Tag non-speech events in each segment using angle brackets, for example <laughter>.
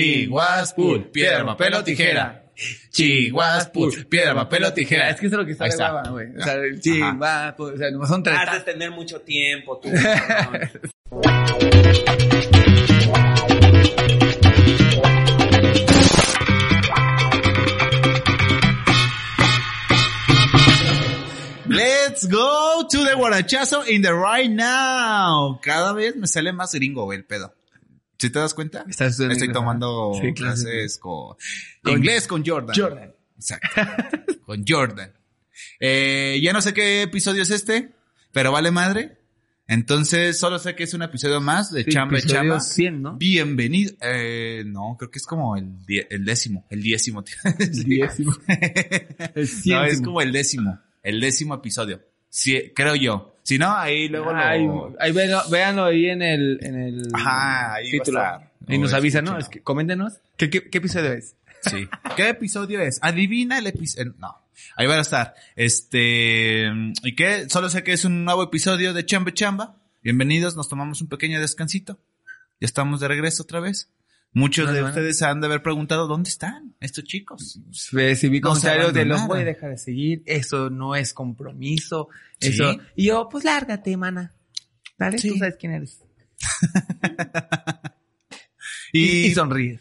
Chihuahua, piedra, papel o tijera. Chihuahua, piedra, papel o tijera. Es que eso es lo que está hueva, güey. O sea, chihuahua, o sea, no son tres. Has de tener mucho tiempo, tú. <laughs> Let's go to the guarachazo in the right now. Cada vez me sale más gringo, güey, el pedo. ¿Sí te das cuenta? Estás Estoy tomando clases. con, Con- inglés con Jordan. Jordan. Exacto. <laughs> con Jordan. Eh, ya no sé qué episodio es este, pero vale madre. Entonces, solo sé que es un episodio más de Sí, Chamba y episodio Chamba. 100, ¿no? Bienvenido. Eh, no, creo que es como el, die- el décimo. El décimo. <laughs> tío. <laughs> El no, es como el décimo. El décimo episodio. Sí, creo yo. Si no, ahí luego Ay, lo... ahí véanlo, véanlo ahí en el, en el Ajá, ahí va a título. estar. Y nos avisan, ¿no? Es que coméntenos. ¿Qué, qué, qué episodio es? Sí. <laughs> ¿Qué episodio es? Adivina el episodio. No. Ahí va a estar. Este, ¿y qué? Solo sé que es un nuevo episodio de Chamba Chamba. Bienvenidos, nos tomamos un pequeño descansito. Ya estamos de regreso otra vez. Muchos de ustedes han de haber preguntado, ¿dónde están estos chicos? Recibí comentarios de los voy a dejar de seguir, eso no es compromiso, Sí. eso. Y yo, pues lárgate, mana. Dale, Sí. tú sabes quién eres. <laughs> Y, sonríes.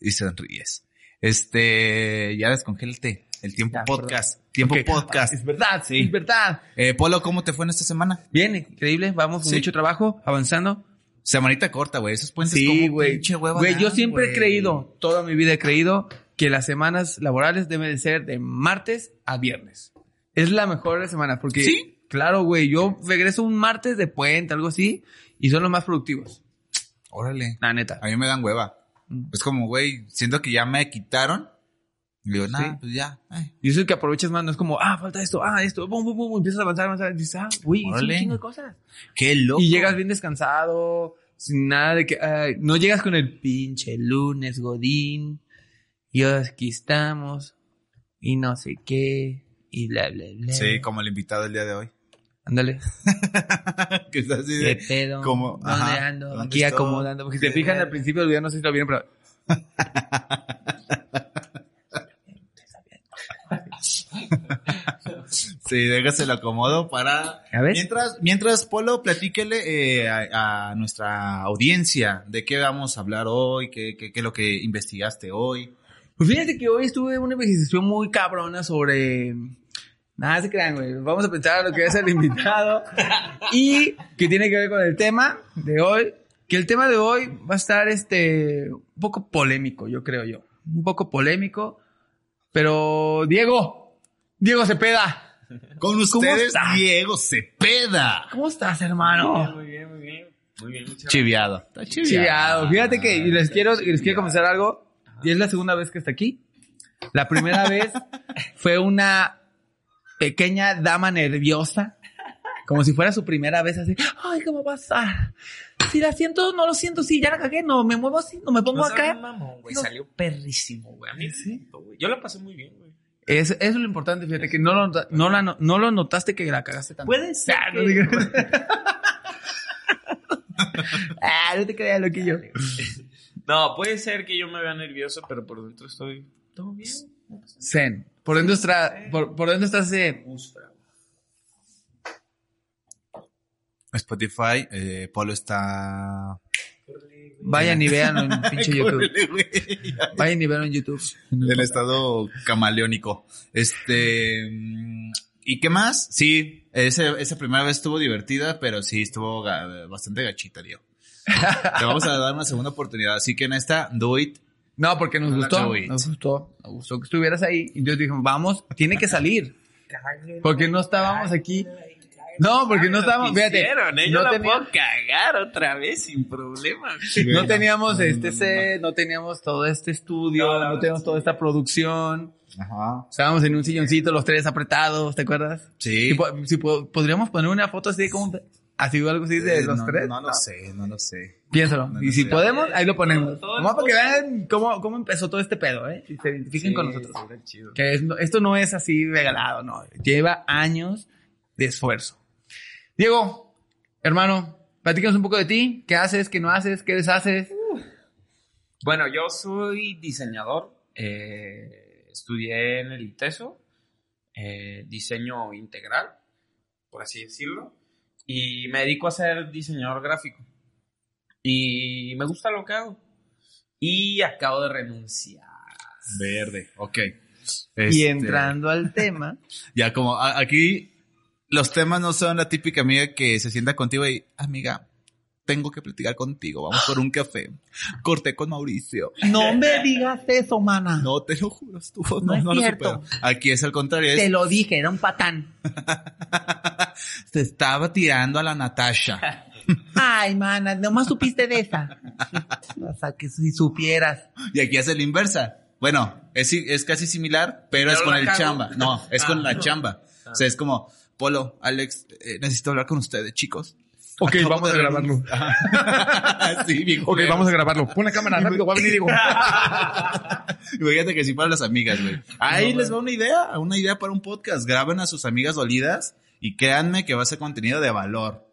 y sonríes. Este, ya descongélate. El tiempo Ya, podcast. Tiempo podcast. Es verdad, Sí. es <laughs> verdad. Eh, Polo, ¿cómo te fue en esta semana? Bien, increíble, vamos con Sí. mucho trabajo, avanzando. Semanita corta, güey. Esos puentes Sí, como güey. pinche hueva Güey, yo siempre he güey. creído, toda mi vida he creído, que las semanas laborales deben de ser de martes a viernes. Es la mejor semana, porque, ¿Sí? claro, güey, yo regreso un martes de puente, algo así, y son los más productivos. Órale. La neta. A mí me dan hueva. Mm. Es como, güey, siento que ya me quitaron. Y digo, nah, Sí. pues ya. ay. Y eso es que aprovechas más, no es como, ah, falta esto, ah, esto, bum, bum, bum, empiezas a avanzar, avanzar, y dices, ah, güey, hice un chingo de cosas. Qué loco. Y llegas bien descansado, sin nada de que, ay, no llegas con el pinche lunes, Godín, y aquí estamos, y no sé qué, y bla, bla, bla. Sí, como el invitado el día de hoy. Ándale. <laughs> que está así ¿Qué de... pedo? como, ¿Dónde ajá, ando? ¿dónde Aquí estoy? acomodando. Porque si te fijan al principio del video, no sé si lo vieron, pero... <laughs> <laughs> Sí, déjase el acomodo para... A ver. Mientras, mientras Polo, platíquele eh, a, a nuestra audiencia de qué vamos a hablar hoy, qué, qué, qué es lo que investigaste hoy. Pues fíjate que hoy estuve en una investigación muy cabrona sobre... Nada se crean, güey. Vamos a pensar lo que es el invitado. <laughs> y que tiene que ver con el tema de hoy. Que el tema de hoy va a estar este un poco polémico, yo creo yo. Un poco polémico. Pero, Diego, Diego Cepeda, Con ¿Cómo ustedes, estás? Diego Cepeda. ¿cómo estás, hermano? Muy bien, muy bien. Muy bien, muchas Chiviado. Está Chiviado. Fíjate que y les quiero, les quiero comenzar algo. Y es la segunda vez que está aquí. La primera <laughs> vez fue una pequeña dama nerviosa. Como si fuera su primera vez así. Ay, ¿cómo va a estar? Si la siento, no lo siento. Si ya la cagué, no me muevo así, no me pongo No acá. mamón, güey. No. Salió perrísimo, güey. A mí Sí. Yo la pasé muy bien, güey. Es, eso es lo importante, fíjate que no lo, no, la, no, no lo notaste que la cagaste tanto. Puede ser Ah, no que- <laughs> ah, no te creas, loquillo. No, puede ser que yo me vea nervioso, pero por dentro estoy todo bien. Zen. ¿Por dónde, está, por, por dónde estás Zen? Ustra. Spotify, eh, Polo está... Vayan y veanlo en <laughs> pinche YouTube. Vayan y veanlo en YouTube. En estado camaleónico. Este... mm, ¿Y qué más? Sí, ese, esa primera vez estuvo divertida, pero sí estuvo ga- bastante gachita, Diego. Te vamos a dar una segunda oportunidad, así que en esta, do it. No, porque nos No, gustó. Nos gustó. Nos gustó que estuvieras ahí. Y Dios dijo, vamos, tiene que salir. Porque no estábamos aquí. No, porque no estábamos, fíjate, ¿eh? no, Yo la tenía- puedo cagar otra vez sin problema. no teníamos este set, no teníamos todo este estudio, No, no, teníamos sí. toda esta producción. Ajá. Estábamos en un silloncito, los tres apretados, ¿te acuerdas? Sí. Si, po- si po- podríamos poner una foto así como así o algo así de Eh, los no, tres. No lo sé, no lo sé. Piénsalo. No, y no si sé. podemos, ahí lo ponemos. Vamos para que vean cómo, cómo empezó todo este pedo, ¿eh? Y se identifiquen con nosotros. chido. Que es- esto no es así regalado, no. Lleva años de esfuerzo. Diego, hermano, platícanos un poco de ti. ¿Qué haces? ¿Qué no haces? ¿Qué deshaces? Bueno, yo soy diseñador. eh, estudié en el ITESO, eh, diseño integral, por así decirlo. Y me dedico a ser diseñador gráfico. Y me gusta lo que hago. Y acabo de renunciar. Verde, ok. Y Este, entrando al tema, <laughs> Ya como aquí los temas no son la típica amiga que se sienta contigo y, amiga, tengo que platicar contigo, vamos por un café. Corté con Mauricio. no me digas eso, mana. No, te lo juro, estuvo, No no, es no lo cierto. supero. Aquí es al contrario, es, Te lo dije, era un patán. <laughs> se estaba tirando a la Natasha. <laughs> Ay, mana, nomás supiste de esa. <laughs> O sea, que si supieras. Y aquí es la inversa. Bueno, es, es casi similar, pero, Pero es con el cago. chamba. No, es con Ah. la chamba. O sea, es como, Polo, Alex, eh, necesito hablar con ustedes, chicos. Ok, Acabo vamos a grabarlo. <laughs> Sí, bien Ok, vamos a grabarlo. Pon la cámara rápido, va a venir Diego. <laughs> Imagínate que si para las amigas, güey. Ahí les va una idea, una idea para un podcast. Graben a sus amigas dolidas y créanme que va a ser contenido de valor.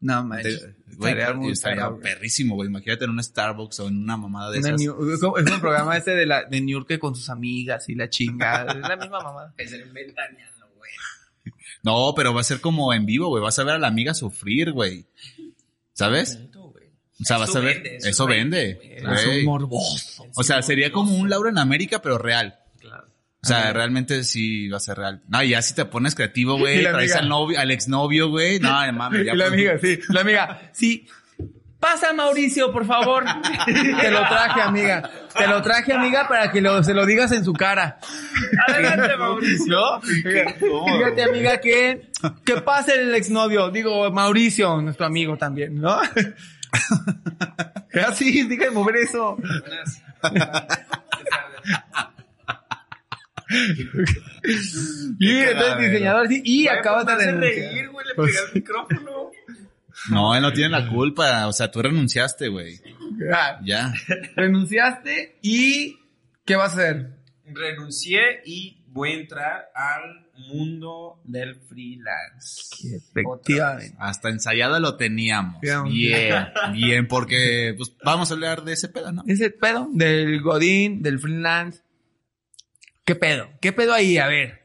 No, manches. Güey, Estaría perrísimo, güey. Imagínate en un Starbucks o en una mamada de Una esas. New- es el programa este de la de New York con sus amigas y la chingada. Es la misma mamada. Es el ventaneando, güey. No, pero va a ser como en vivo, güey. Vas a ver a la amiga sufrir, güey. ¿Sabes? O sea, vas Eso a ver. vende, eso, eso vende. vende, güey. Es un morboso. O sea, sería como un Laura en América, pero real. Claro. O sea, realmente sí va a ser real. No, y ya si te pones creativo, <laughs> güey, traes amiga. al novio, al exnovio, güey. No, mames, ya. Y <laughs> la pues, amiga, sí. La amiga, sí. Pasa, Mauricio, por favor. <laughs> Te lo traje, amiga. Te lo traje, amiga, para que lo- se lo digas en su cara. Adelante, Mauricio. Fíjate, amiga, que, que pase el exnovio. Digo, Mauricio, nuestro amigo también, ¿no? <laughs> Así, deja de mover eso. Y entonces diseñador, sí, y acabas de renunciar. reír, güey. Le Pues pegué al micrófono. No, él no tiene la culpa. O sea, tú renunciaste, güey. Ah, Ya. Renunciaste y ¿qué vas a hacer? Renuncié y voy a entrar al mundo del freelance. Efectivamente. Hasta ensayado lo teníamos. Bien, <laughs> bien, porque pues vamos a hablar de ese pedo, ¿no? Ese pedo del Godín, del freelance. ¿Qué pedo? ¿Qué pedo ahí? A ver.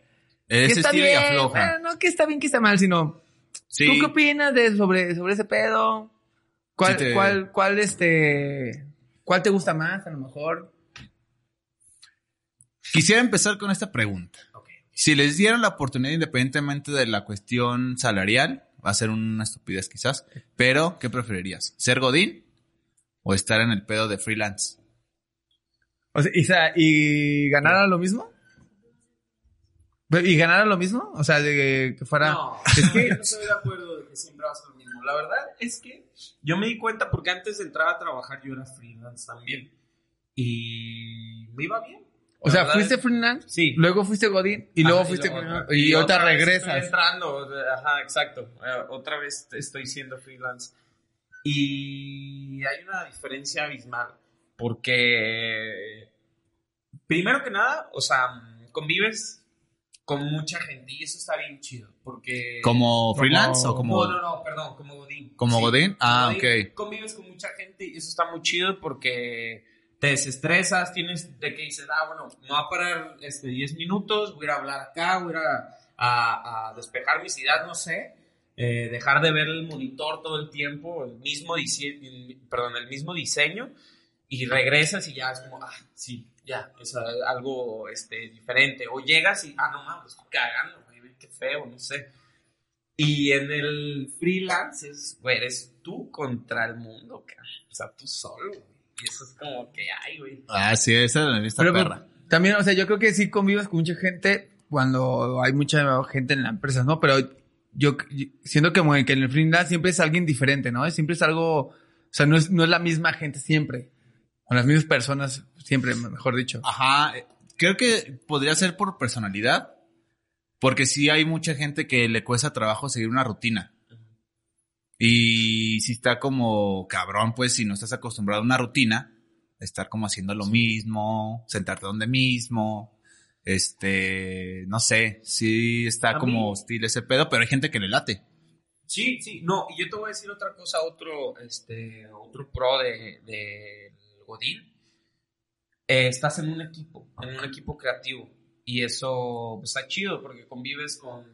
¿Qué Ese está estilo y bien? afloja. Bueno, no que está bien, que está mal, sino Sí. ¿Tú qué opinas de sobre, sobre ese pedo? ¿Cuál, Sí te- cuál, cuál, este, cuál te gusta más, a lo mejor? Quisiera empezar con esta pregunta. Si les dieran la oportunidad independientemente de la cuestión salarial, va a ser una estupidez quizás, pero ¿qué preferirías? ¿Ser Godín o estar en el pedo de freelance? O sea, y, ¿y ganara lo mismo? ¿Y ganara lo mismo? O sea, de que fuera... No, <laughs> es que no estoy de acuerdo de que siempre va a ser lo mismo. La verdad es que yo me di cuenta porque antes de entrar a trabajar yo era freelance también. Y me iba bien. O sea, fuiste es- freelance, Sí. luego fuiste Godín, y luego fuiste luego freelance, otra- y, ahorita otra vez regresas. Estoy entrando, ajá, exacto. Eh, otra vez estoy siendo freelance. Y hay una diferencia abismal. Porque, primero que nada, o sea, convives con mucha gente y eso está bien chido. Porque. ¿Como freelance o como, No, no, no, perdón, como Godín. como Sí, Godín? Ah, Godín, ok. Convives con mucha gente y eso está muy chido porque te desestresas, tienes de que dices, ah, bueno, me voy a parar este, 10 minutos, voy a hablar acá, voy a a, a- despejar mis ideas, no sé. eh, dejar de ver el monitor todo el tiempo, el mismo, perdón, el mismo diseño, y regresas y ya es como, ah, sí, ya, es a- algo este, diferente. O llegas y, ah, no mames, estoy cagando, güey, qué feo, no sé. Y en el freelance es, güey, eres tú contra el mundo, cabrón. O sea, tú solo, güey. Y eso es como que, ay, güey. Ah, sí, esa es la lista Pero perra. también, o sea, yo creo que sí convives con mucha gente cuando hay mucha gente en la empresa, ¿no? Pero yo, yo siento que, que en el freelance siempre es alguien diferente, ¿no? Siempre es algo, o sea, no es, no es la misma gente siempre. O las mismas personas siempre, mejor dicho. Ajá, eh, creo que podría ser por personalidad, porque sí hay mucha gente que le cuesta trabajo seguir una rutina. Y si está como cabrón, pues si no estás acostumbrado a una rutina, estar como haciendo lo mismo, sentarte donde mismo, este, no sé, sí está A como mí- hostil ese pedo, pero hay gente que le late. Sí, sí, no, y yo te voy a decir otra cosa, otro, este, otro pro de, de Godín. Eh, estás en un equipo, en un equipo creativo. Y eso pues, está chido porque convives con,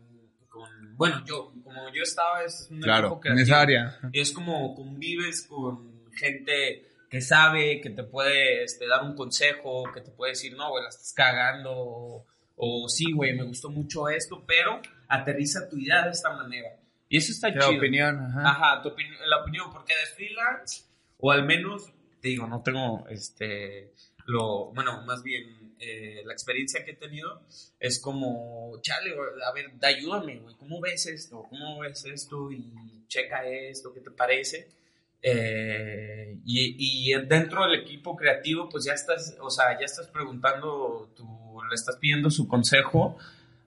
con- bueno, yo, como yo estaba, es un Claro, equipo En creativo. esa área. Y es como convives con gente que sabe, que te puede este, dar un consejo, que te puede decir, no, güey, la estás cagando, o, o, sí, güey, me gustó mucho esto, pero aterriza tu idea de esta manera. Y eso está La chido. opinión, ajá. Ajá, tu opini- la opinión, porque de freelance, o al menos, te digo, no tengo, este, lo, bueno, más bien, eh, la experiencia que he tenido es como, chale, a ver, ayúdame, güey, ¿cómo ves esto? ¿Cómo ves esto? Y checa esto, ¿qué te parece? Eh, y, y dentro del equipo creativo, pues ya estás, o sea, ya estás preguntando, tú le estás pidiendo su consejo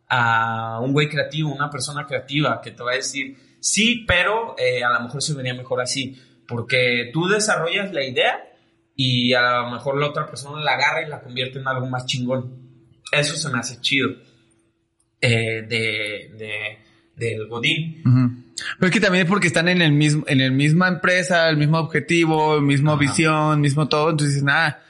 a un güey creativo, una persona creativa que te va a decir, sí, pero eh, a lo mejor se vería mejor así, porque tú desarrollas la idea y a lo mejor la otra persona la agarra y la convierte en algo más chingón. Eso se me hace chido eh, de, de- del Godín. Ujú. Pero es que también es porque están en el mismo, en el misma empresa, el mismo objetivo, el mismo Ajá. visión, mismo todo. Entonces nada.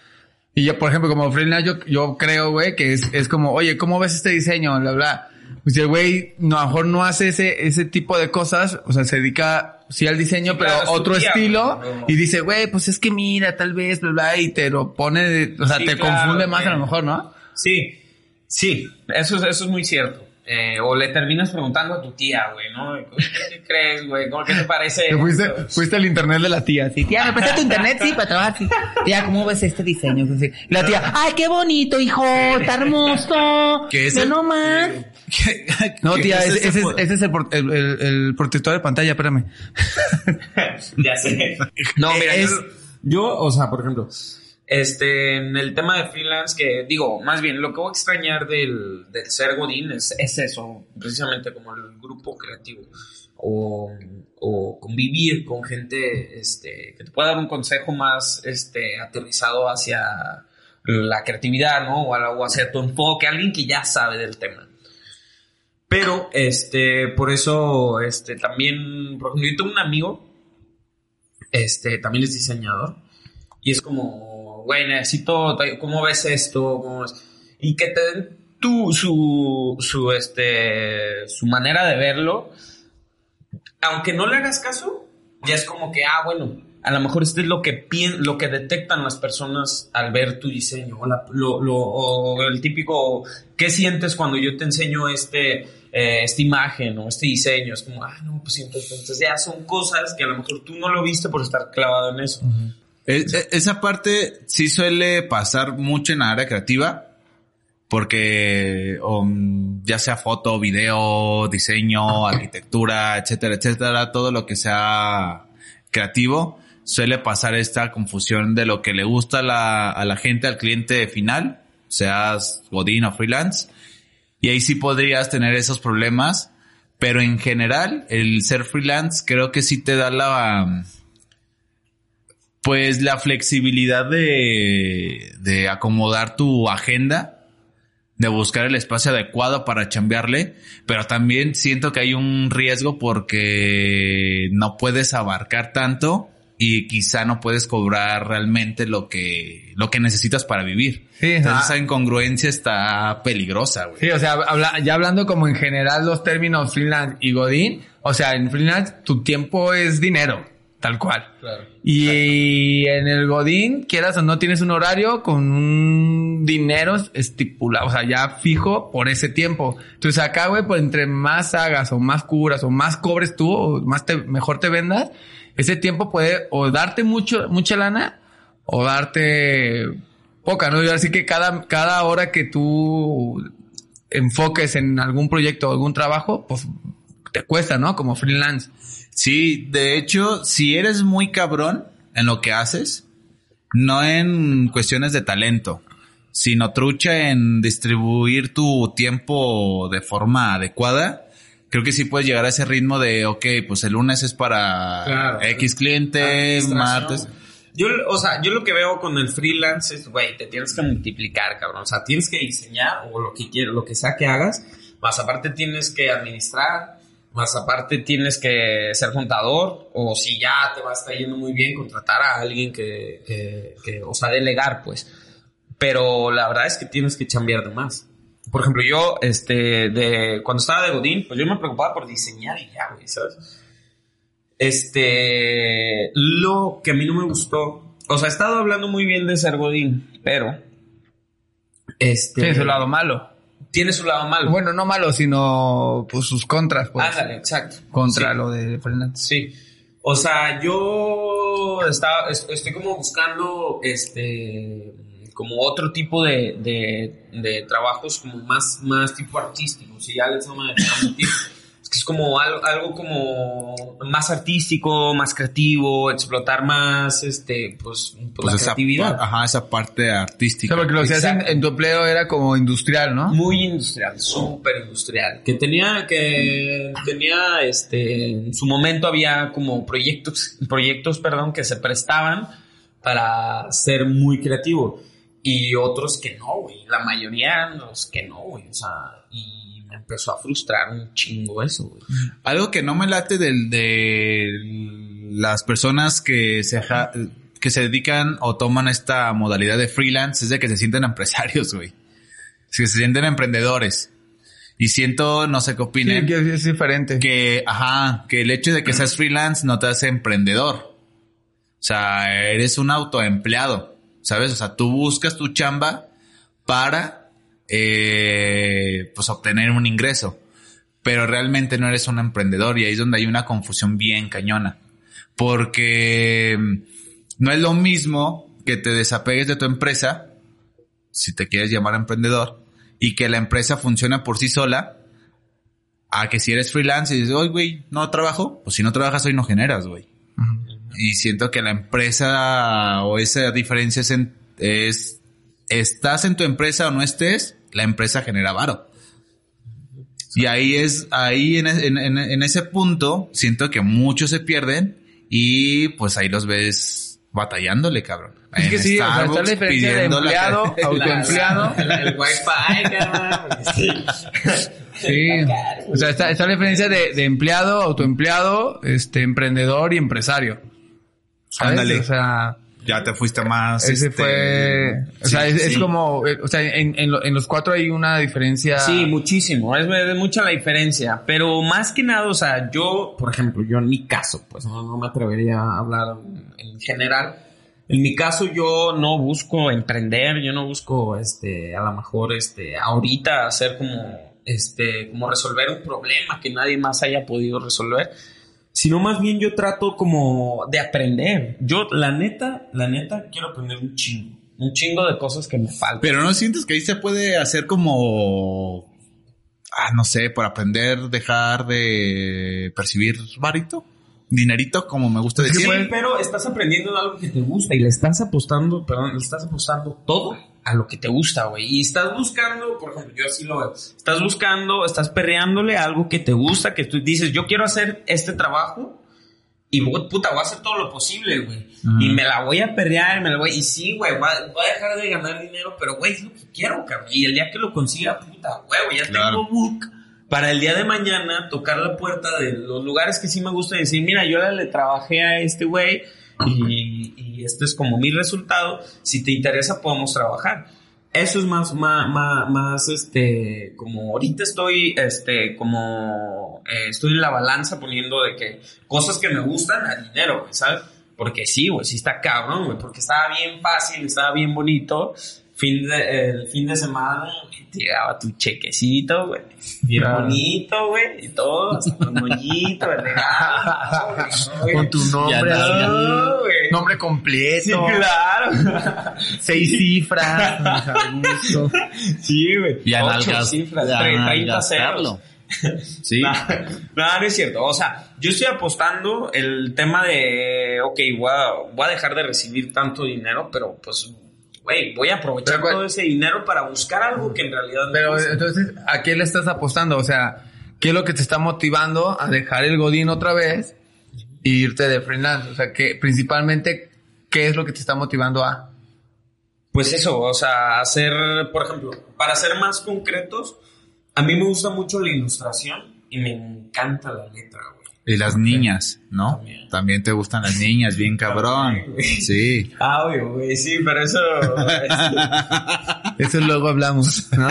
Y yo, por ejemplo, como freelance, yo, yo creo, güey, que es, es como, oye, ¿cómo ves este diseño? Bla, bla. Pues si el güey no, a lo mejor no hace ese, ese tipo de cosas, o sea, se dedica sí al diseño, Sí, pero claro, otro tía, estilo, no. y dice, güey, pues es que mira, tal vez, bla, bla, y te lo pone, o sea, Sí, te claro, confunde más que- a lo mejor, ¿no? Sí, sí, eso, es- eso es muy cierto. Eh, o le terminas preguntando a tu tía, güey, ¿no? ¿Qué, qué crees, güey? ¿Cómo- ¿Qué te parece? Te fuiste, fuiste al internet de la tía, sí. Tía, ¿me prestas tu internet? Sí, para trabajar, sí. Tía, ¿cómo ves este diseño? La tía, ay, qué bonito, hijo, está hermoso. Que es Ve el- nomás. No, <laughs> ¿Qué tía, es ese, es, ese es el, el, el- el protector de pantalla, espérame. <laughs> ya sé. No, mira, Es- yo, yo, o sea, por ejemplo, este, en el tema de freelance, que digo, más bien, lo que voy a extrañar del, del ser Godín es, es eso, precisamente como el grupo creativo. O, o convivir con gente este, que te pueda dar un consejo más este, aterrizado hacia la creatividad, ¿no? O, o hacia tu enfoque, alguien que ya sabe del tema. Pero, este, por eso, este, también, por ejemplo, yo tengo un amigo, este, también es diseñador, y es como, güey, necesito, ¿cómo ves esto? ¿Cómo ves? Y que te den tu, su, su, este, su manera de verlo, aunque no le hagas caso, ya es como que, ah, bueno, a lo mejor esto es lo que lo que detectan las personas al ver tu diseño, o, la- lo- lo- o el típico, ¿qué sientes cuando yo te enseño este, eh, esta imagen o este diseño? Es como, ah, no, pues entonces, entonces ya son cosas que a lo mejor tú no lo viste por estar clavado en eso. E- e- Esa parte sí suele pasar mucho en la área creativa, porque um, ya sea foto, video, diseño, arquitectura, etcétera, etcétera, todo lo que sea creativo, suele pasar esta confusión de lo que le gusta a la, a la gente, al cliente final, seas Godín o freelance, y ahí sí podrías tener esos problemas, pero en general, el ser freelance creo que sí te da la... pues la flexibilidad de, de acomodar tu agenda, de buscar el espacio adecuado para chambearle, pero también siento que hay un riesgo porque no puedes abarcar tanto y quizá no puedes cobrar realmente lo que, lo que necesitas para vivir. Sí, Entonces ah. esa incongruencia está peligrosa, güey. Sí, o sea, habla- ya hablando como en general los términos freelance y godín, o sea, en freelance tu tiempo es dinero, tal cual. Claro. Y en el Godín, quieras o no, tienes un horario con un dinero estipulado, o sea, ya fijo por ese tiempo. Entonces acá, güey, pues entre más hagas o más cubras o más cobres tú o más te, mejor te vendas, ese tiempo puede o darte mucho, mucha lana o darte poca, ¿no? Así que cada, cada hora que tú enfoques en algún proyecto o algún trabajo, pues te cuesta, ¿no? Como freelance. Sí, de hecho, si eres muy cabrón en lo que haces, no en cuestiones de talento, sino trucha en distribuir tu tiempo de forma adecuada, creo que sí puedes llegar a ese ritmo de, ok, pues el lunes es para Claro. X cliente, martes. Yo, o sea, yo lo que veo con el freelance es, güey, te tienes que multiplicar, cabrón. O sea, tienes que diseñar o lo que quieras, lo que sea que hagas. Más aparte tienes que administrar. Más aparte tienes que ser contador. O si ya te va a estar yendo muy bien, contratar a alguien que, que, que, o sea, delegar, pues. Pero la verdad es que tienes que chambear de más. Por ejemplo, yo, este, de, cuando estaba de Godín, pues yo me preocupaba por diseñar y ya, güey, ¿sabes? Este, lo que a mí no me gustó, o sea, he estado hablando muy bien de ser Godín, pero, este, Tiene su lado malo. tiene su lado malo. Bueno, no malo, sino pues sus contras, pues. Ándale, exacto. Contra Sí. lo de freelance. Sí. O sea, yo estaba, es- estoy como buscando, este, como otro tipo de, de, de trabajos como más, más tipo artísticos. Y ya les vamos a. Es que es como algo, algo como más artístico, más creativo, explotar más, este, pues, pues, Pues la esa, creatividad. ajá, esa parte O artística. sea, porque lo que hacías en, en tu empleo era como industrial, ¿no? muy industrial, súper industrial, que tenía que tenía este en su momento había como proyectos proyectos, perdón, que se prestaban para ser muy creativo y otros que no, güey, la mayoría los que no, güey, o sea, y me empezó a frustrar un chingo eso, güey. Algo que no me late del, de las personas que se, que se dedican o toman esta modalidad de freelance es de que se sienten empresarios, güey. Que se sienten emprendedores. Y siento, no sé qué Sí, opinen, que es diferente. que, ajá, que el hecho de que seas freelance no te hace emprendedor. O sea, eres un autoempleado, ¿sabes? O sea, tú buscas tu chamba para, eh, pues, obtener un ingreso. Pero realmente no eres un emprendedor y ahí es donde hay una confusión bien cañona. Porque mm, no es lo mismo que te desapegues de tu empresa, si te quieres llamar emprendedor, y que la empresa funcione por sí sola, a que si eres freelance y dices, oye, güey, no trabajo, pues si no trabajas hoy no generas, güey. Y siento que la empresa o esa diferencia es, en- es, estás en tu empresa o no estés, la empresa genera varo. Y ahí es, ahí en, e- en- en- ese punto, siento que muchos se pierden y pues ahí los ves batallándole, cabrón. Es que sí, o sea, está la diferencia de la- empleado, <laughs> autoempleado. <laughs> El, el wifi, cabrón. Sí. Sí. O sea, está, está la diferencia de, de empleado, autoempleado, este, emprendedor y empresario. ¿Sabes? Ándale. O sea, Ya te fuiste más. ese este, fue, o sea, sí, es, es sí. como, eh, o sea, en, en, lo- en los cuatro hay una diferencia. Sí, muchísimo. Es, es mucha la diferencia. Pero más que nada, o sea, yo, por ejemplo, yo en mi caso, pues no, no me atrevería a hablar en, en general. En mi caso, yo no busco emprender, yo no busco, este, a lo mejor, este, ahorita hacer como, este, como resolver un problema que nadie más haya podido resolver, sino más bien yo trato como de aprender. Yo, la neta, la neta, quiero aprender un chingo, un chingo de cosas que me faltan. Pero no sientes que ahí se puede hacer como. Ah, no sé, por aprender, dejar de percibir varito, dinerito, como me gusta Sí, decir. pero estás aprendiendo de algo que te gusta y le estás apostando, perdón, le estás apostando todo a lo que te gusta, güey. Y estás buscando, por ejemplo, yo así lo veo. Estás buscando, estás perreándole algo que te gusta, que tú dices, yo quiero hacer este trabajo y puta, voy a hacer todo lo posible, güey. Y me la voy a perrear, me la voy, y sí, güey, voy a, voy a dejar de ganar dinero, pero güey, es lo que quiero, cabrón. Y el día que lo consiga, puta, güey, ya Claro. tengo book para el día de mañana tocar la puerta de los lugares que sí me gusta y decir, mira, yo le trabajé a este güey y, este es como mi resultado. Si te interesa, podemos trabajar. Eso es más, más, más, más, este, como ahorita estoy, este, como, eh, estoy en la balanza poniendo de que cosas que me gustan a dinero, ¿sabes? Porque sí, güey, sí está cabrón, güey, porque estaba bien fácil, estaba bien bonito. Fin de, el fin de semana te llegaba tu chequecito, güey. Bien Claro. bonito, güey, y todo, hasta con moñito, el regalo, güey. Con tu nombre, no, güey. nombre Sí, completo, claro. <laughs> seis cifras, <laughs> gusto. Sí, güey. Y a Ocho nalgas- cifras, y a tre- 30 nalgastarlo. ceros. Sí. Nada, nada, no es cierto. O sea, yo estoy apostando el tema de, ok, voy a, voy a dejar de recibir tanto dinero, pero pues, güey, voy a aprovechar Pero, todo ese dinero para buscar algo que en realidad me Pero entonces, ¿a qué le estás apostando? O sea, ¿qué es lo que te está motivando a dejar el Godín otra vez e irte de freelance? O sea, que principalmente, ¿qué es lo que te está motivando a? Pues eso, o sea, hacer, por ejemplo, para ser más concretos, a mí me gusta mucho la ilustración y me encanta la letra, güey. Y las niñas, ¿no? También. También te gustan las niñas, bien cabrón. Sí. <laughs> Ah, obvio, güey, sí, pero eso... <laughs> <laughs> Eso luego hablamos, ¿no?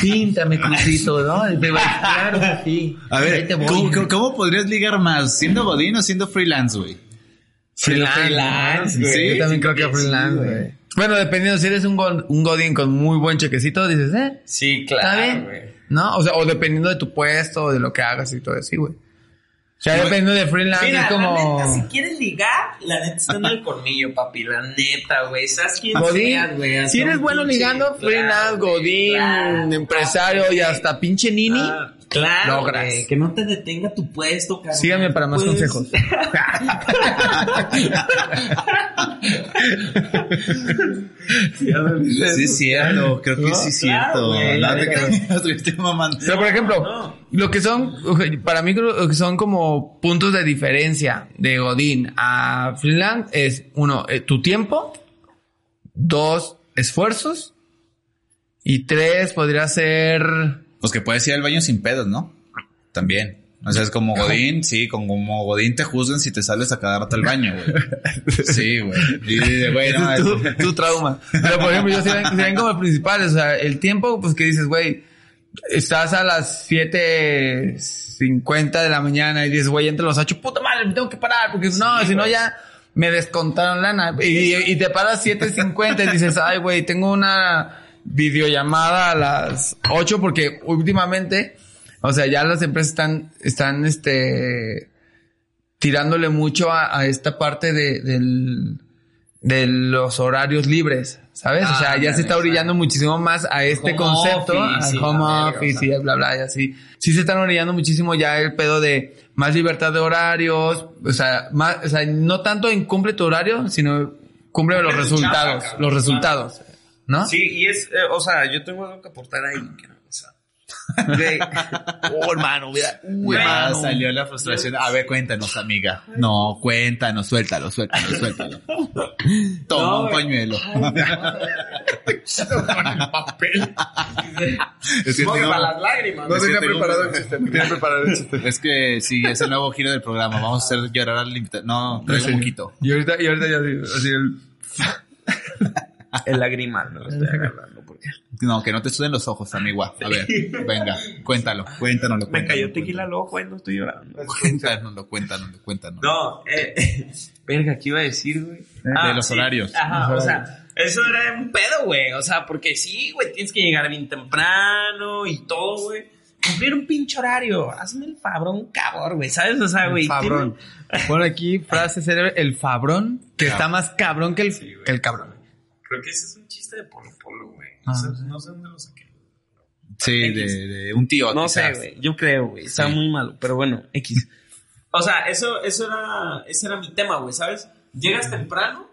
Píntame, crucito, ¿no? Y te va, Claro que sí. A ver, voy. ¿cómo, cómo- cómo podrías ligar más? ¿Siendo godín o siendo freelance, güey? Freelance, Freelance, ¿no? güey. Sí, yo también creo que freelance, güey. güey. Bueno, dependiendo, si eres un, go- un Godín con muy buen chequecito, dices, eh, Sí, está claro, bien. güey. ¿No? O sea, o dependiendo de tu puesto, o de lo que hagas y todo así, güey. Sea, dependiendo de freelance, Mira, es como... la neta, si quieres ligar, la neta está en el colmillo, papi, la neta, güey. ¿Sabes quién Godín, seas, güey? Hasta si eres bueno pinche- ligando, freelance, Godín, claro, empresario y hasta pinche nini. Claro, logras. que no te detenga tu puesto, carnal. Síganme para más Pues, consejos. Sí, es cierto. Creo que ¿No? sí es Claro, cierto. <laughs> mamando. Pero por ejemplo, no. lo que son, para mí creo que son como puntos de diferencia de Godín a freelance es uno, eh, tu tiempo, dos, esfuerzos y tres podría ser Pues que puedes ir al baño sin pedos, ¿no? También. O sea, es como Godín, sí, como Godín te juzgan si te sales a quedarte al baño, güey. <laughs> Sí, güey. Y güey, no, es tu, tu trauma. Pero por ejemplo, yo sí ven, ven como principales, o sea, el tiempo, pues que dices, güey, estás a las 7.50 de la mañana y dices, güey, entre los 8, puta madre, me tengo que parar, porque no, si no ya me descontaron lana. Y, y te paras 7.50 y dices, ay, güey, tengo una videollamada a las 8 porque últimamente, o sea, ya las empresas están, están, este, tirándole mucho a, a esta parte de, del, de los horarios libres, ¿sabes? o sea, Ah, ya se está orillando muchísimo más a este Home concepto, office, al home la office y bla, bla, y así. Sí se están orillando muchísimo ya el pedo de más libertad de horarios, o sea, más, o sea, no tanto en cumple tu horario, sino cumple los tu chamba, resultados, los resultados, ¿no? Sí, y es, eh, o sea, yo tengo algo que aportar ahí. que no, o sea, Güey. Oh, hermano, mira. Hermano. salió la frustración. A ver, cuéntanos, amiga. No, cuéntanos, suéltalo, suéltalo, suéltalo. <laughs> Toma No, un pañuelo. <laughs> Es que supongo que tengo- para las lágrimas. No Es tenía preparado el chiste, no tenía <laughs> preparado el chiste. Es que sí, es el nuevo giro del programa. Vamos a hacer llorar al invitado. No, traigo un poquito. Y ahorita, y ahorita ya así, así el... El lagrimal, no lo estoy agarrando. Porque... No, que no te suden los ojos, amigua. A ver, venga, cuéntalo, cuéntanoslo. Me cayó tequila al ojo y no estoy llorando. <laughs> Cuéntanoslo, cuéntanoslo, cuéntanoslo. No, eh, <laughs> verga, ¿qué iba a decir, güey? de los horarios. Ajá, Los o sea, eso era un pedo, güey. O sea, porque sí, güey, tienes que llegar bien temprano y todo, güey. Cumplir un pinche horario. Hazme el fabrón, cabrón, güey. ¿Sabes? O sea, güey. Fabrón. Pon aquí frase célebre, el fabrón, que está más cabrón que el, que el cabrón. Creo que ese es un chiste de Polo Polo, güey. Ah, No, sé, sí. no sé dónde lo saqué. Sí, de, de un tío. No quizás. sé, güey. Yo creo, güey. Está Sí. muy malo, pero bueno, X. O sea, eso, eso era, ese era mi tema, güey, ¿sabes? Llegas temprano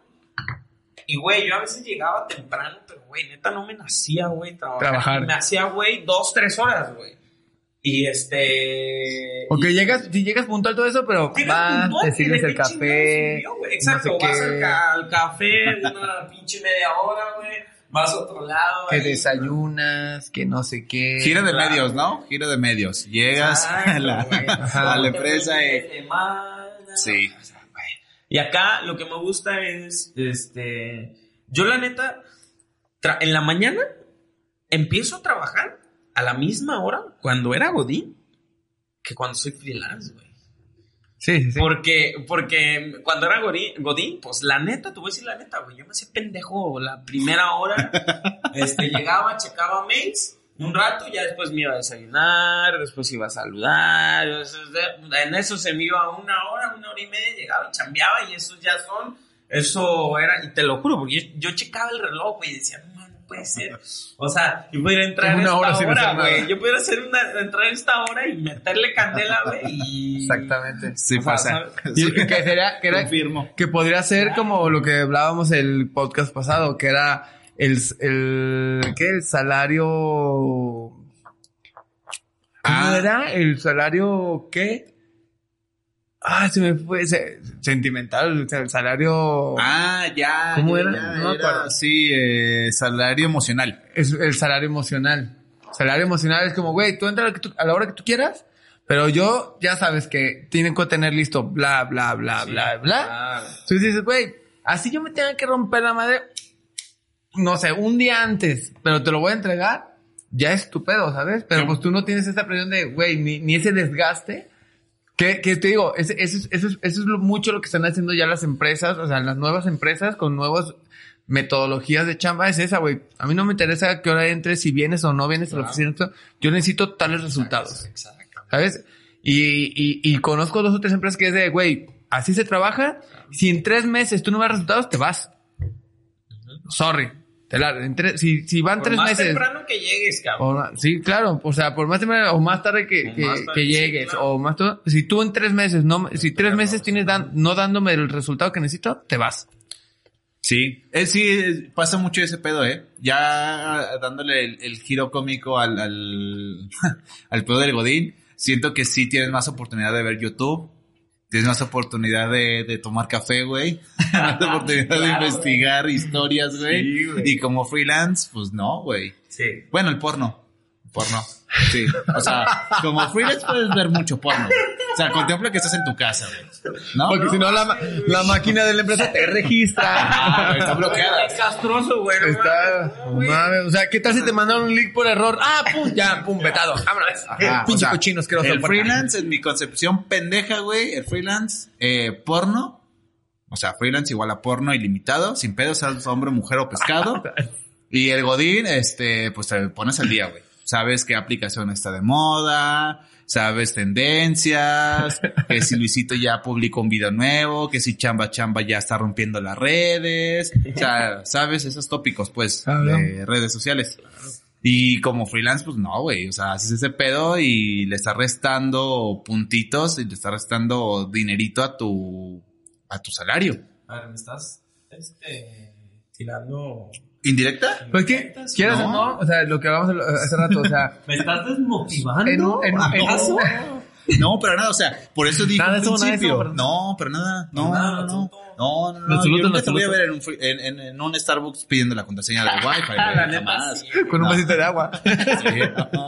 y, güey, yo a veces llegaba temprano, pero, güey, neta no me nacía, güey, trabajar. Me hacía, güey, dos, tres horas, güey. Y este... Porque y- llegas, si llegas puntual todo eso, pero vas, puntual, te sirves el café. Exacto, no sé vas al, ca- al café una pinche media hora, güey. Vas a otro lado, que ahí. desayunas, que no sé qué. Giro de Claro. medios, ¿no? Giro de medios. Llegas a Exacto, la, <laughs> a la empresa y... semana. Sí. O sea, güey. Y acá lo que me gusta es, este, yo la neta, en la mañana empiezo a trabajar a la misma hora cuando era Godín que cuando soy freelance, güey. Sí, sí, sí. Porque, porque cuando era Godín, pues la neta, te voy a decir la neta, güey. Yo me hacía pendejo la primera hora. <laughs> este, llegaba, checaba mails un rato, ya después me iba a desayunar, después iba a saludar. En eso se me iba una hora, una hora y media, llegaba y chambeaba y esos ya son. Eso era, y te lo juro, porque yo, yo checaba el reloj, güey, y decía, puede ser. O sea, yo pudiera entrar hora esta hora, güey. Yo pudiera hacer una, entrar a esta hora y meterle candela, güey. Y... Exactamente. Sí O sea, pasa. Y <laughs> que sería, que era, Confirmo. que podría ser como lo que hablábamos el podcast pasado, que era el, el, ¿qué? El salario, ¿cómo Ah. era? El salario, ¿qué? Ah, se me fue, se- sentimental, o sea, el salario, Ah, ya. ¿Cómo ya, era? ya, No acuerdo. Sí, eh, salario emocional. es el salario emocional. Salario emocional es como, güey, tú entras a la, hora que tú quieras, pero yo, ya sabes que tienen que tener listo bla, bla, bla, bla, bla. Claro. Entonces dices, güey, así yo me tenga que romper la madre, no sé, un día antes, pero te lo voy a entregar, ya es tu pedo, ¿sabes? Pero pues tú no tienes esa presión de, güey, ni, ni ese desgaste. Que, que te digo, eso, es, es, es lo, mucho lo que están haciendo ya las empresas, o sea, las nuevas empresas con nuevas metodologías de chamba es esa, güey. A mí no me interesa a qué hora entres, si vienes o no vienes a la oficina. Yo necesito tales resultados. Exacto. ¿Sabes? Y, y, y conozco dos o tres empresas que es de, güey, así se trabaja. Si en tres meses tú no ves resultados, te vas. Sorry. Te la- en tres- si, si van Por tres más meses. temprano que llegues, cabrón. o sí, claro. O sea, por más temprano o más tarde que, O que, más tarde, que sí, llegues. claro. O más todo. Si tú en tres meses no, si tres meses tienes dan, no dándome el resultado que necesito, te vas. Sí, eh, sí, pasa mucho ese pedo, ¿eh? Ya dándole el, el giro cómico al, al, <laughs> al pedo del Godín, siento que sí tienes más oportunidad de ver YouTube, tienes más oportunidad de, de tomar café, güey, <laughs> más oportunidad de investigar historias, güey. Sí, güey. y como freelance, pues no, güey. Sí. Bueno, el porno. Porno. Sí. O sea, como freelance puedes ver mucho porno. O sea, contempla que estás en tu casa, güey. ¿No? Porque si no, la, la máquina de la empresa te registra. Ah, está bloqueada. Es castroso, güey. Está, mames, güey. o sea, ¿qué tal si te mandaron un link por error? Ah, pum, ya, pum, vetado. Vámonos. Ajá, Pinche o sea, cochino asqueroso. El freelance, en mi concepción pendeja, güey, el freelance, eh, porno, o sea, freelance igual a porno ilimitado, sin pedos, seas hombre, mujer o pescado. <laughs> y el godín, este, pues te pones al día, güey. Sabes qué aplicación está de moda, sabes tendencias, <laughs> que si Luisito ya publicó un video nuevo, que si Chamba Chamba ya está rompiendo las redes, o sea, sabes esos tópicos, pues, Claro. de redes sociales. Y como freelance, pues no, güey. O sea, haces ese pedo y le estás restando puntitos y le estás restando dinerito a tu, a tu salario. A ver, me estás, este, tirando... ¿Indirecta? Pues que, quieras o No. no, o sea, lo que hablamos hace rato, o sea, <laughs> Me estás desmotivando. en un, en un- en un- ¿Acaso? <laughs> No, pero nada, o sea, por eso dije Nada al eso, nada de eso, principio. no, pero nada. No, Nada, no, no. No, no, no. Absoluto, Yo nunca te voy a ver en un, en, en- en un Starbucks pidiendo la contraseña del <laughs> Wi-Fi. güey, La neta, jamás. sí. con un No. vasito de agua. Sí, no.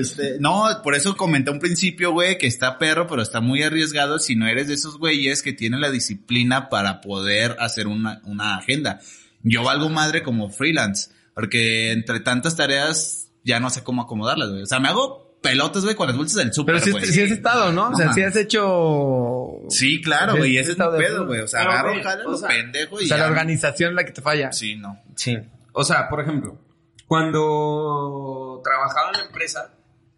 Este, no, por eso comenté un principio, güey, que está perro, pero está muy arriesgado si no eres de esos güeyes que tienen la disciplina para poder hacer una, una agenda. Yo valgo madre como freelance, porque entre tantas tareas ya no sé cómo acomodarlas, güey. O sea, me hago pelotas, güey, con las bolsas del súper, Pero sí, güey. sí has estado, ¿no? O sea, sí has hecho... Sí, claro, güey, ese es de pedo, güey. O sea, agarro, jalo, o sea, pendejo y O sea, la organización es la que te falla. Sí, no. Sí. O sea, por ejemplo, cuando trabajaba en la empresa,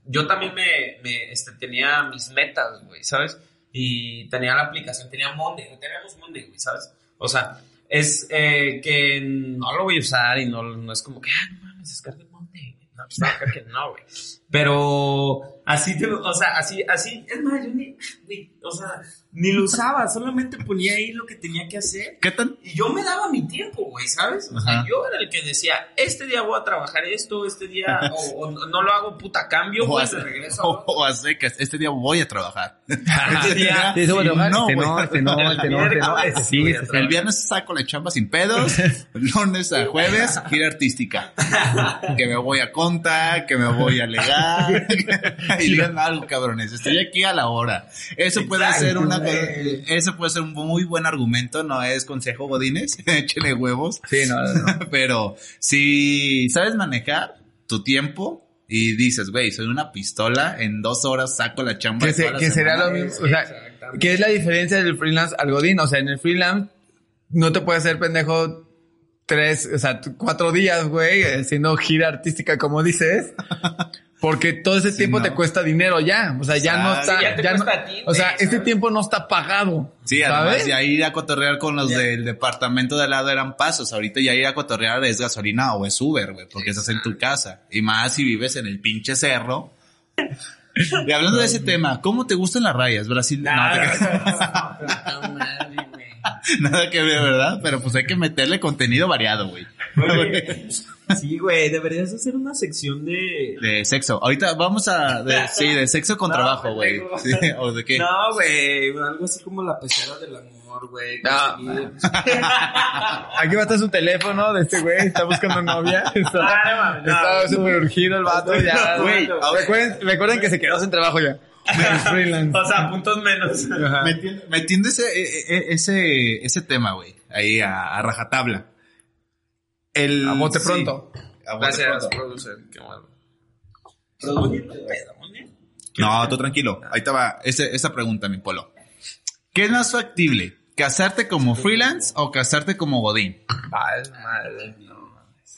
yo también me, me, este, tenía mis metas, güey, ¿sabes? Y tenía la aplicación, tenía Monday, teníamos Monday, güey, ¿sabes? O sea, es eh, que no lo voy a usar y no, no es como que, ah, no mames, descargue Monday, güey. No, pues no, que no, güey. Pero así, te, o sea, así, así, es más, yo ni, güey, o sea, ni lo usaba, solamente ponía ahí lo que tenía que hacer. ¿Qué tan? Y yo me daba mi tiempo, güey, ¿sabes? O sea, yo era el que decía, este día voy a trabajar esto, este día, <laughs> o, o no lo hago puta cambio, O güey, a, de regreso. o- o a secas. Este día voy a trabajar. <laughs> Este día, <laughs> Sí, voy a trabajar. no, este güey. no, este no, este no, este no, este sí, este. El viernes saco la chamba sin pedos. Lunes a jueves, gira artística. Que me voy a conta, que me voy a <laughs> y digan algo, cabrones. Estoy aquí a la hora. Eso puede Exacto, ser una, güey. eso puede ser un muy buen argumento. No es consejo godines. <laughs> Échele huevos. Sí, no, no. <laughs> Pero si sabes manejar tu tiempo y dices, güey, soy una pistola, en dos horas saco la chamba. Que, se- que sería semana. lo mismo, o sea, Exactamente. ¿qué es la diferencia del freelance al godín? O sea, en el freelance no te puedes hacer pendejo tres, o sea, cuatro días, güey, haciendo gira artística como dices. Porque todo ese Sí, tiempo no. te cuesta dinero ya. O sea, ya no está. Sí, ya te ya no- cuesta a ti, o sea, este ¿sabes? tiempo no está pagado. Sí, además ya ir a cotorrear con los del departamento de al lado eran pasos. Ahorita ya ir a cotorrear es gasolina o es Uber, güey, porque estás en tu casa. Y más si vives en el pinche cerro. <laughs> Y hablando de ese tema, ¿cómo te gustan las rayas? Brasil, no, te <laughs> <laughs> nada que ver, ¿verdad? Pero pues hay que meterle contenido variado, güey. <laughs> Sí, güey, deberías hacer una sección de... De sexo. Ahorita vamos a, de- sí, de sexo con <laughs> No, trabajo, güey. Sí, o de qué. No, güey, algo así como la pecera del amor, güey. No. <laughs> Aquí va a estar su teléfono de este güey. Está buscando novia. Está, Ah, no mames, no. está súper urgido el vato ya. Güey, recuerden, recuerden que se quedó sin trabajo ya. O sea, puntos menos. Metiendo, metiendo ese, e- e- ese, ese tema, güey, ahí a, a rajatabla. El, A bote sí, pronto. a bote Gracias, pronto. producer. Qué malo. No, tú tranquilo. Ahí te va ese- esa pregunta, mi polo. ¿Qué es más factible? ¿Casarte como freelance o casarte como godín? Vale, madre.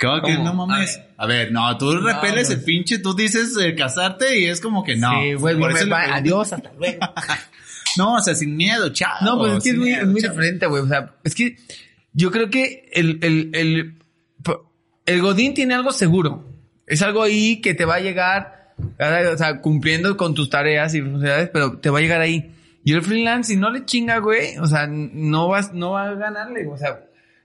¿Cómo que ¿Cómo? no mames? A ver, no, tú repeles pues. el pinche, tú dices eh, casarte y es como que no. Sí, güey, Por eso va- adiós, hasta luego. <laughs> No, o sea, sin miedo, chao. No, pues es que es muy, miedo, es muy diferente, güey. O sea, es que yo creo que el, el, el, el Godín tiene algo seguro. Es algo ahí que te va a llegar, o sea, cumpliendo con tus tareas y funcionalidades, pero te va a llegar ahí. Y el freelance, si no le chinga, güey, o sea, no vas, no va a ganarle, o sea,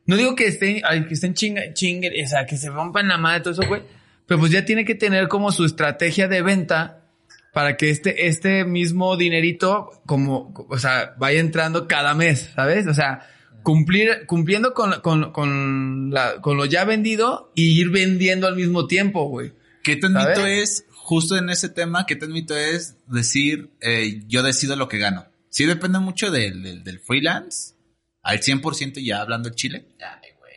no digo que estén, ay, que estén chinga, chingue, o sea, que se rompan la madre, todo eso, güey, pero pues ya tiene que tener como su estrategia de venta para que este, este mismo dinerito, como, o sea, vaya entrando cada mes, ¿sabes? O sea, cumplir, cumpliendo con, con, con, la, con lo ya vendido y ir vendiendo al mismo tiempo, güey. ¿Qué tan mito ¿Sabes? es, justo en ese tema, qué tan mito es decir, eh, yo decido lo que gano? Sí depende mucho del, del, del freelance, al 100% ya hablando de Chile.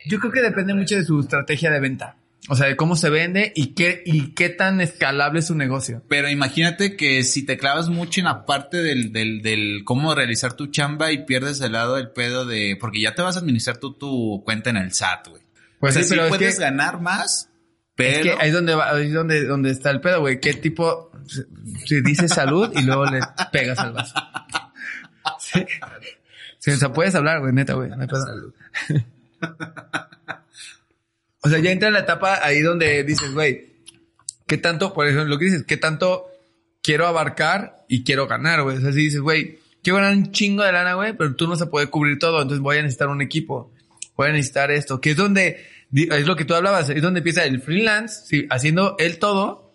Yo creo que depende mucho de su estrategia de venta. O sea, de cómo se vende y qué, y qué tan escalable es su negocio. Pero imagínate que si te clavas mucho en la parte del, del, del cómo realizar tu chamba y pierdes el lado del pedo de, porque ya te vas a administrar tú tu cuenta en el SAT, güey. Pues o sea, sí, sí pero es puedes que- ganar más, pero... Es que ahí es donde va, ahí es donde, donde está el pedo, güey. ¿Qué tipo, si dices salud y luego le pegas al vaso? Sí. Sí, o sea, puedes hablar, güey, neta, güey. no hay pedo. O sea, ya entra en la etapa ahí donde dices, güey, ¿qué tanto, por ejemplo, lo que dices, qué tanto quiero abarcar y quiero ganar, güey? O sea, si dices, güey, quiero ganar un chingo de lana, güey, pero tú no se puede cubrir todo, entonces voy a necesitar un equipo, voy a necesitar esto, que es donde, es lo que tú hablabas, es donde empieza el freelance, sí, haciendo él todo,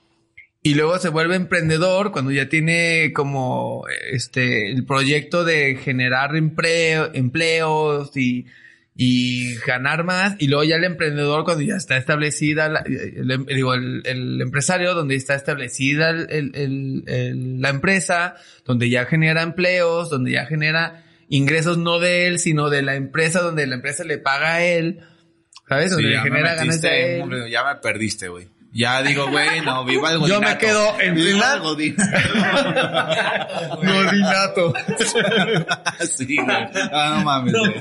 y luego se vuelve emprendedor cuando ya tiene como este el proyecto de generar empleo, empleos y, y ganar más. Y luego ya el emprendedor cuando ya está establecida, la, el, em- digo, el, el empresario donde está establecida el- la empresa, donde ya genera empleos, donde ya genera ingresos no de él, sino de la empresa, donde la empresa le paga a él. ¿Sabes? Sí, Donde le ya, me genera metiste a en él. ya me perdiste, güey. Ya digo, güey, no, viva el Yo godinato. me quedo en Viva el godinato. <laughs> Godinato. sí, güey. Ah, no mames, güey.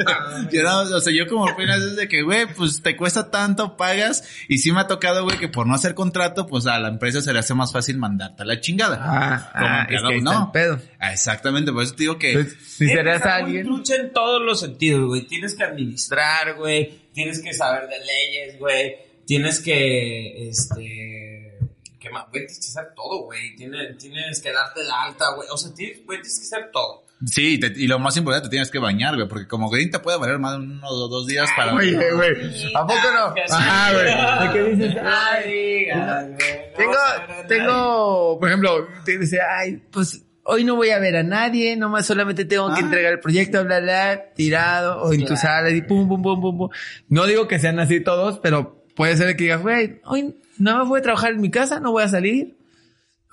Yo no, o sea, yo como freelance es de que, güey, pues te cuesta tanto, pagas. Y sí me ha tocado, güey, que por no hacer contrato, pues a la empresa se le hace más fácil mandarte a la chingada. Ah, Como ah, es empleado, que ahí está no. el pedo. Ah, Exactamente, por eso te digo que... Entonces, si muy alguien. trucha en todos los sentidos, güey. Tienes que administrar, güey. Tienes que saber de leyes, güey. Tienes que, este... ¿Qué más? Güey, tienes que hacer todo, güey. Tienes, tienes que darte la alta, güey. O sea, tienes, güey, tienes que hacer todo. Sí, te- y lo más importante, te tienes que bañar, güey, porque como green te puede valer más de uno o dos días para... Oye, güey. ¿A poco no? Ajá, güey. ¿De qué dices? Ay, güey, tengo, tengo, por ejemplo, te dice, ay, pues hoy no voy a ver a nadie, nomás solamente tengo que Ah. entregar el proyecto, bla, bla, tirado, o en tu sala, y pum, pum, pum, pum, pum. No digo que sean así todos, pero puede ser que digas, güey, hoy no voy a trabajar en mi casa, no voy a salir.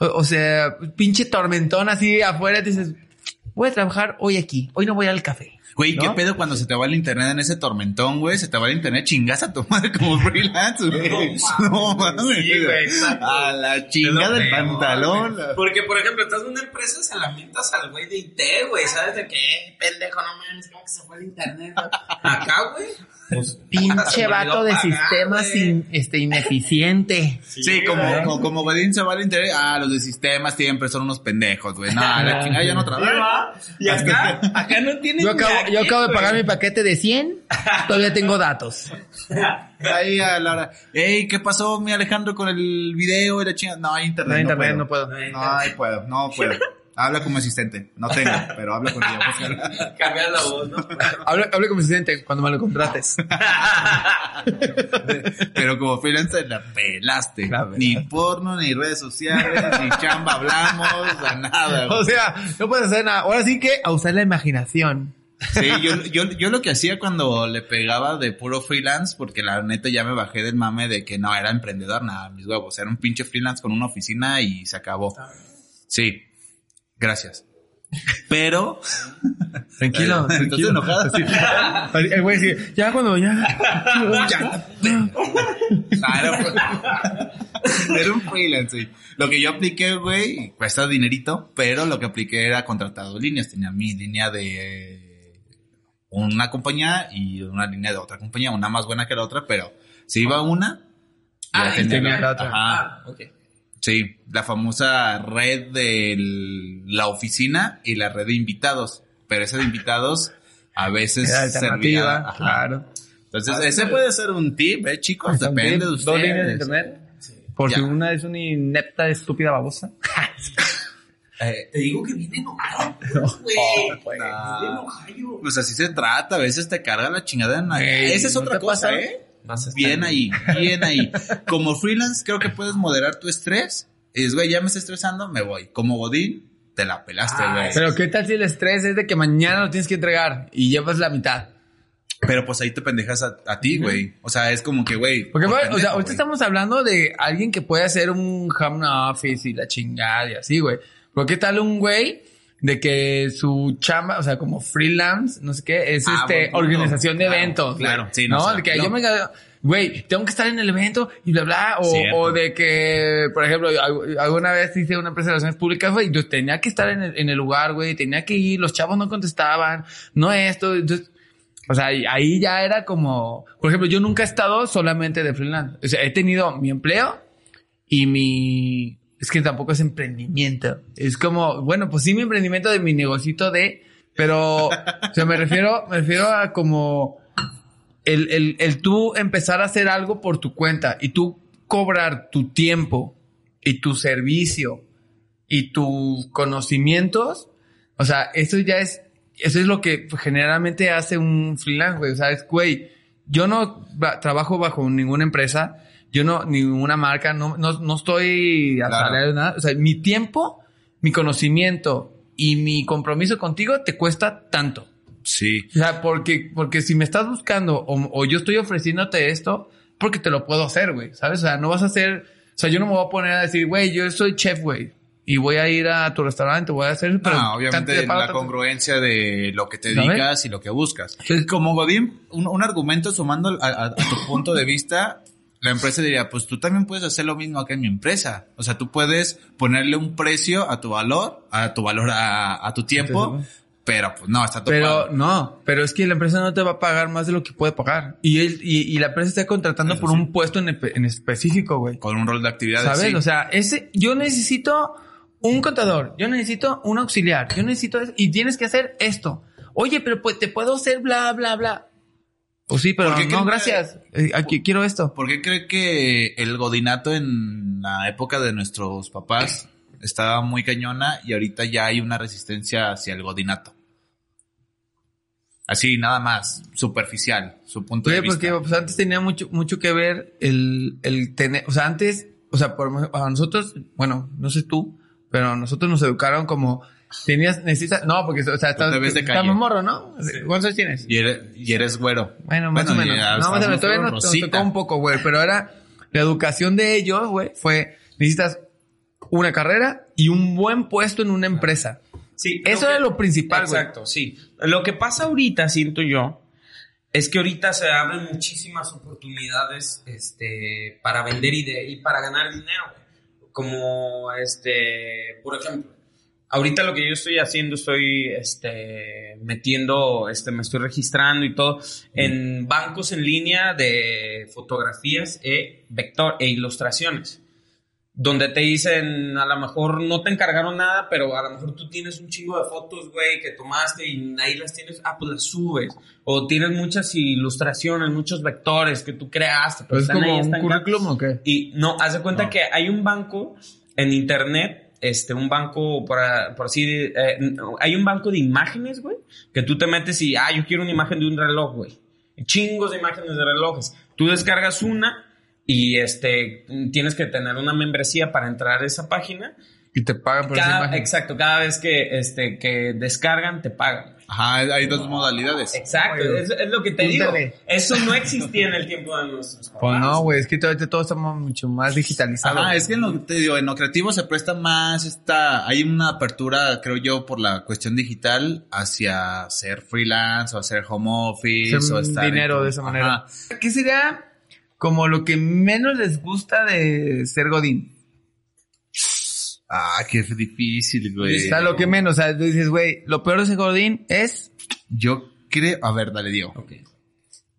O, o sea, pinche tormentón así afuera, dices, voy a trabajar hoy aquí, hoy no voy al café. Güey, ¿qué ¿No? pedo cuando se te va el internet en ese tormentón, güey? Se te va el internet, chingas a tu madre como <laughs> freelance, güey. No mames. Sí, güey, exacto. A la chingada del pantalón. Porque, por ejemplo, estás en una empresa, se lamentas al güey de IT, güey. ¿Sabes de qué? Pendejo, no mames, ¿cómo que se fue el internet? güey? Acá, güey. Pues, <laughs> Pinche vato de sistemas este, ineficiente. Sí, como, como, como Godín se va al internet, ah, los de sistemas siempre son unos pendejos, güey. No, la <laughs> chingada ya no trabaja. Y acá, acá no tiene Yo acabo, yo acabo de pagar mi paquete de 100, todavía tengo datos. Ahí a la hora, ey, ¿qué pasó, mi Alejandro, con el video y la chingada? No, hay internet. No hay internet, puedo. no puedo. No, puedo, no puedo. Habla como asistente. No tengo, pero habla con ella. búscala. Cambias la voz, ¿no? Hable, hable con mi asistente cuando me lo contrates. Pero como freelancer la pelaste. La pelaste. Ni porno, ni redes sociales, ni chamba hablamos, a nada. güey. O sea, no puedes hacer nada. Ahora sí que a usar la imaginación. Sí, yo, yo, yo lo que hacía cuando le pegaba de puro freelance, porque la neta ya me bajé del mame de que no era emprendedor, nada, mis huevos, era un pinche freelance con una oficina y se acabó. Sí, gracias. Pero, Tranquilo, <laughs> ¿Estás tranquilo. enojado? El güey ya cuando ya. <laughs> ya. Ah, era, era un freelance, sí. Lo que yo apliqué, güey, cuesta dinerito, pero lo que apliqué era contratar dos líneas. Tenía mi línea de una compañía y una línea de otra compañía, una más buena que la otra, pero si iba una, Ah, ya y tenía tenía la otra. Ajá. Ah, ok. Sí, la famosa red de la oficina y la red de invitados. Pero esa de invitados a veces Era servía. claro. Entonces, ese puede ser un tip, ¿eh, chicos? Depende de ustedes. Dos líneas de internet. Por Ya. si una es una inepta, estúpida babosa. <laughs> Eh, Te digo que viene enojado, <laughs> güey. pues. Viene enojado. pues así se trata, a veces te carga la chingada en la... Ey, Esa es ¿no otra te cosa, pasa? ¿eh? Vas a estar Bien en- ahí, bien ahí. Como freelance creo que puedes moderar tu estrés. Y es, güey, ya me estoy estresando, me voy. Como Godín, te la pelaste, Ah, güey. Pero qué tal si el estrés es de que mañana lo tienes que entregar y llevas la mitad. Pero pues ahí te pendejas a, a ti, güey. O sea, es como que, güey. Porque, por güey, o sea, ahorita estamos hablando de alguien que puede hacer un home office y la chingada y así, güey. Pero qué tal un güey de que su chamba, o sea, como freelance, no sé qué, es Ah, este buen punto. organización de Claro, eventos. claro, güey. sí, no, no, o sea, de que no. yo me Güey, tengo que estar en el evento y bla, bla, o, o de que, por ejemplo, al- alguna vez hice una presentación públicas, güey, yo tenía que estar en el, en el lugar, güey, tenía que ir, los chavos no contestaban, no esto, entonces, o sea, ahí ya era como, por ejemplo, yo nunca he estado solamente de freelance. O sea, he tenido mi empleo y mi, es que tampoco es emprendimiento. Es como, bueno, pues sí mi emprendimiento de mi negocito de, pero, o sea, me refiero, me refiero a como el, el, el tú empezar a hacer algo por tu cuenta y tú cobrar tu tiempo y tu servicio y tus conocimientos. O sea, eso ya es, eso es lo que generalmente hace un freelance, güey. O sea, es, güey, yo no ba- trabajo bajo ninguna empresa, yo no, ninguna marca, no, no, no estoy Claro. asalariado nada. O sea, mi tiempo, mi conocimiento y mi compromiso contigo te cuesta tanto. Sí. O sea, porque, porque si me estás buscando o, o yo estoy ofreciéndote esto, porque te lo puedo hacer, güey, ¿sabes? O sea, no vas a hacer, o sea, yo no me voy a poner a decir, güey, yo soy chef, güey, y voy a ir a tu restaurante, voy a hacer, pero Ah, tanto obviamente la tanto- congruencia de lo que te dedicas y lo que buscas. Como Godín, un, un argumento sumando a, a- a tu punto de vista, la empresa diría, pues tú también puedes hacer lo mismo acá en mi empresa. O sea, tú puedes ponerle un precio a tu valor, a tu valor, a, a tu tiempo, pero pues no, está topado. Pero no, pero es que la empresa no te va a pagar más de lo que puede pagar. Y él, y, y la empresa está contratando Eso por sí. un puesto en, espe- en específico, güey. con un rol de actividades. ¿Sabes? sí. O sea, ese, yo necesito un contador, yo necesito un auxiliar, yo necesito eso, y tienes que hacer esto. Oye, pero pues te puedo hacer bla, bla, bla. Pues sí, pero ¿Por qué no, que- gracias. Eh, aquí quiero esto. ¿Por qué cree que el godinato en la época de nuestros papás estaba muy cañona y ahorita ya hay una resistencia hacia el godinato? Así, nada más, superficial, su punto de vista. porque pues, antes tenía mucho, mucho que ver el, el tener, o sea, antes, o sea, por, a nosotros, bueno, no sé tú, pero nosotros nos educaron como, tenías, necesitas, no, porque, o sea, estás, te ves de calle. estamos morro, ¿no? ¿Cuántos años tienes? Y eres, y eres güero. Bueno, más o menos. ya No, estás más o menos. Todavía nos, tocó un poco, güey. Pero era la educación de ellos, güey, fue necesitas una carrera y un buen puesto en una empresa. Sí, Eso que- era lo principal, güey. Exacto, sí. Lo que pasa ahorita, siento yo, es que ahorita se abren muchísimas oportunidades este, para vender y, de, y para ganar dinero. güey. Como, este, por ejemplo, ahorita lo que yo estoy haciendo, estoy este, metiendo, este, me estoy registrando y todo en bancos en línea de fotografías e, vector, e ilustraciones donde te dicen, a lo mejor no te encargaron nada, pero a lo mejor tú tienes un chingo de fotos, güey, que tomaste y ahí las tienes, ah, pues las subes. O tienes muchas ilustraciones, muchos vectores que tú creaste. Pero es como ahí, un currículum o qué? y no, haz de cuenta No. que hay un banco en internet, este, un banco, por, por así, eh, hay un banco de imágenes, güey, que tú te metes y, ah, yo quiero una imagen de un reloj, güey. Chingos de imágenes de relojes. Tú descargas una y, este, tienes que tener una membresía para entrar a esa página. Y te pagan por esa Cada- imagen. exacto, cada vez que, este, que descargan, te pagan. Ajá, hay dos modalidades. Exacto, es, es lo que te digo. Eso no existía en el tiempo de nuestros papás. Pues no, güey, es que ahorita todos estamos mucho más digitalizados. Ajá, es que en lo que te digo, en lo creativo se presta más esta, hay una apertura, creo yo, por la cuestión digital hacia ser freelance o hacer home office o estar en- dinero de esa Ajá. manera. ¿Qué sería como lo que menos les gusta de ser Godín? Ah, qué difícil, güey. Sea, lo que menos, o sea, tú dices, güey, lo peor de ser Godín es... Yo creo, a ver, dale, Diego. Ok.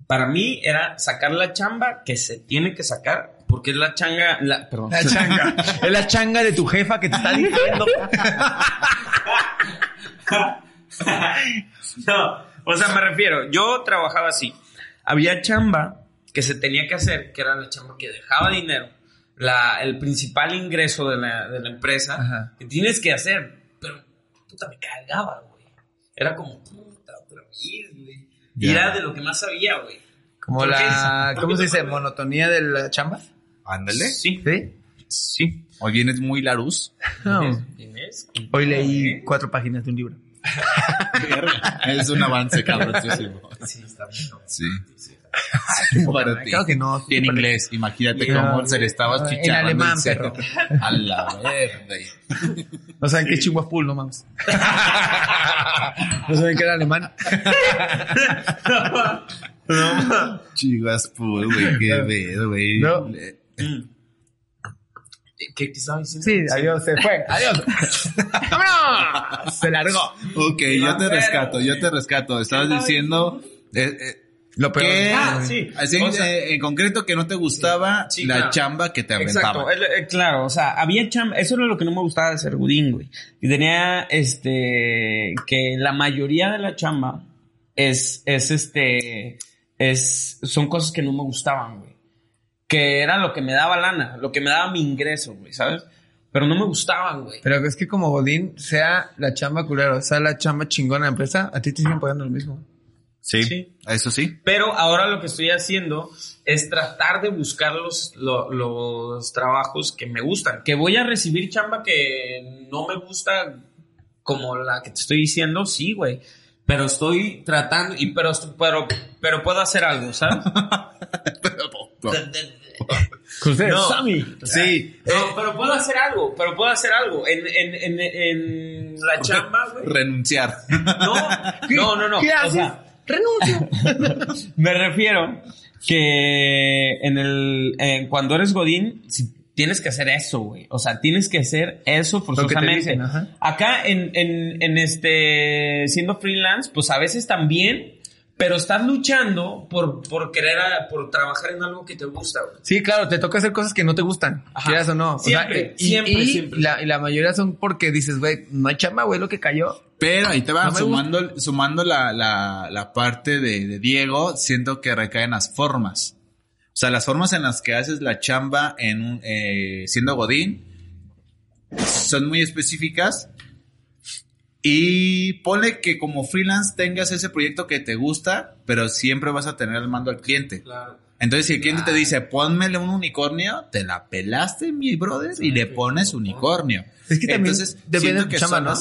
Para mí era sacar la chamba que se tiene que sacar porque es la changa, la, perdón. La changa. <laughs> es la changa de tu jefa que te está diciendo. <laughs> no, o sea, me refiero, yo trabajaba así. Había chamba que se tenía que hacer, que era la chamba que dejaba dinero, la, el principal ingreso de la, de la empresa, Ajá. que tienes que hacer, pero puta, me cagaba, güey. Era como, puta, otra vez, güey. Y era de lo que más sabía, güey. Como la... ¿Cómo se dice? ¿Monotonía de la chamba? Ándale. Sí, ¿Sí? sí. Hoy vienes muy laruz. No. ¿Tienes? Hoy leí cuatro páginas de un libro. <laughs> es un avance, cabroncísimo. Sí, está bien. Sí. Para ti. Claro que no. Y en inglés, imagínate No, cómo se le estaba en chicharrando alemán, cerebro. A la verde. No saben qué es Chinguapul, no mames. no saben que era alemán. Chivas, pues, güey, qué pedo, güey. No. Le- ¿Qué te estaba diciendo? Sí, adiós, se fue. Adiós. ¡Vámonos! <laughs> Se largó. Ok, yo te rescato, yo te rescato. Estabas diciendo... eh, eh, Lo peor. que, Ah, sí. así, O sea- eh, en concreto que no te gustaba Sí, la claro. chamba que te Exacto, aventaba. el- eh, claro, o sea, había chamba, eso era lo que no me gustaba de ser Godín, güey. Y tenía, este, que la mayoría de la chamba es, es este, es, son cosas que no me gustaban, güey. Que era lo que me daba lana, lo que me daba mi ingreso, güey, ¿sabes? Pero no me gustaban, güey. Pero es que como Godín, sea la chamba culero, sea la chamba chingona de la empresa, a ti te siguen pagando lo mismo. Sí, Sí. eso sí. Pero ahora lo que estoy haciendo es tratar de buscar los, lo- los trabajos que me gustan. Que voy a recibir chamba que no me gusta como la que te estoy diciendo, sí, güey. Pero estoy tratando, y pero, pero, pero puedo hacer algo, ¿sabes? <laughs> No. Sammy. Sí, No, pero puedo hacer algo, pero puedo hacer algo. En, en, en, en la <laughs> chamba, güey. renunciar. No, <laughs> no, no, no. ¿Qué O haces? sea, Renuncio. <laughs> Me refiero que en el en cuando eres godín si- tienes que hacer eso, güey. O sea, tienes que hacer eso forzosamente. dicen. Acá en, en, en este siendo freelance, pues a veces también, pero estás luchando por por querer a- por trabajar en algo que te gusta, güey. Sí, claro, te toca hacer cosas que no te gustan, Ajá. quieras o no. O sea, Siempre, y, siempre, y siempre. La, y la mayoría son porque dices, güey, no hay chamba, güey, lo que cayó. Pero ahí te No me sumando, sumando la, la, la parte de, de Diego, siento que recaen las formas. O sea, las formas en las que haces la chamba en un, eh, siendo Godín son muy específicas. Y ponle que como freelance tengas ese proyecto que te gusta, pero siempre vas a tener el mando al cliente. Claro. Entonces, si el cliente te dice, pónmele un unicornio, te la pelaste, mi brother, y le pones unicornio. Es que también Entonces, depende que chamba, ¿no?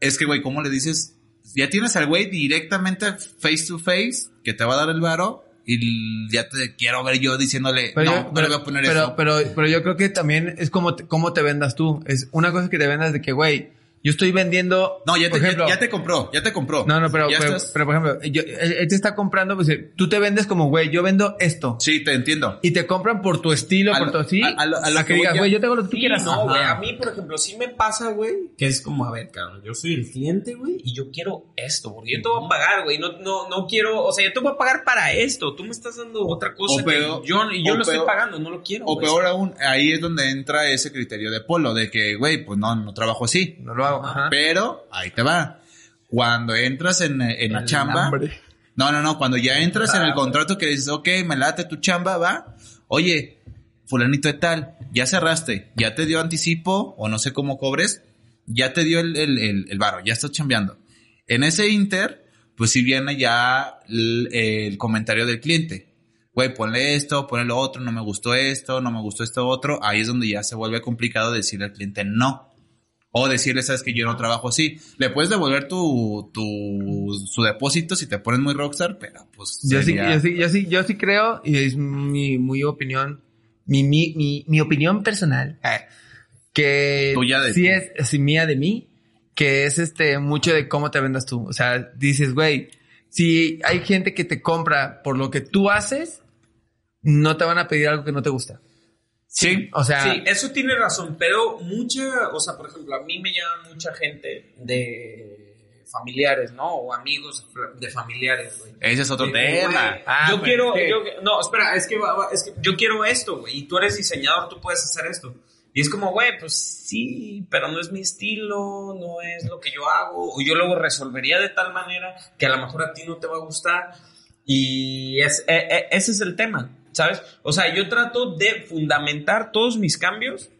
Es que, güey, ¿cómo le dices? Ya tienes al güey directamente face to face que te va a dar el varo y ya te quiero ver yo diciéndole, Pero, no, yo, no pero, le voy a poner pero, eso. pero, pero yo creo que también es como te, cómo te vendas tú. Es una cosa que te vendas de que, güey, yo estoy vendiendo. No, ya te, ya- ejemplo- ya te compró, ya te compró. No, no, pero, pero, estás- pero, por ejemplo, yo, él, él te está comprando, pues eh, tú te vendes como, güey, yo vendo esto. Sí, te entiendo. Y te compran por tu estilo, A por tu así. a- lo- a lo a que digas, yo- güey, yo tengo lo que tú Sí, quieras. no, güey. A mí, por ejemplo, sí me pasa, güey, que es como, a ver, cabrón, yo soy el cliente, güey, y yo quiero esto, porque yo te voy a pagar, güey. No, no, no quiero, o sea, yo te voy a pagar para esto. Tú me estás dando otra cosa O peor- que yo, y yo o lo estoy pagando, no lo quiero. O peor aún, ahí es donde entra ese criterio de polo, de que, güey, pues no, no trabajo así. No lo Ajá. Pero, ahí te va. Cuando entras en, en la chamba. hambre. No, no, no. Cuando ya entras en el contrato que dices, ok, me late tu chamba, va. Oye, fulanito de tal, ya cerraste, ya te dio anticipo, o no sé cómo cobres, ya te dio el, el, el, el varo, ya estás chambeando. En ese inter, pues si viene ya el, el comentario del cliente. Güey, ponle esto, ponle lo otro, no me gustó esto, no me gustó esto otro. Ahí es donde ya se vuelve complicado decirle al cliente no. O decirle, sabes que yo no trabajo así. Le puedes devolver tu, tu, su depósito si te pones muy rockstar, pero pues. Yo sí, yo sí, yo sí, yo sí creo, y es mi, muy opinión, mi, mi, mi, mi opinión personal, eh, que Tuya de sí ti. es, así mía de mí, que es este, mucho de cómo te vendas tú. O sea, dices, güey, si hay gente que te compra por lo que tú haces, no te van a pedir algo que no te gusta. Sí. O sea, Sí, eso tiene razón, pero mucha, o sea, por ejemplo, a mí me llama mucha gente de familiares, ¿no? O amigos de familiares, güey. Ese es otro De, tema. güey, Ah, yo pues, quiero, yo- no, espera, es que, es que yo quiero esto, güey, y tú eres diseñador, tú puedes hacer esto. Y es como, güey, pues sí, pero no es mi estilo, no es lo que yo hago, o yo luego resolvería de tal manera que a lo mejor a ti no te va a gustar. Y es, e- e- ese es el tema, ¿sabes? O sea, yo trato de fundamentar todos mis cambios,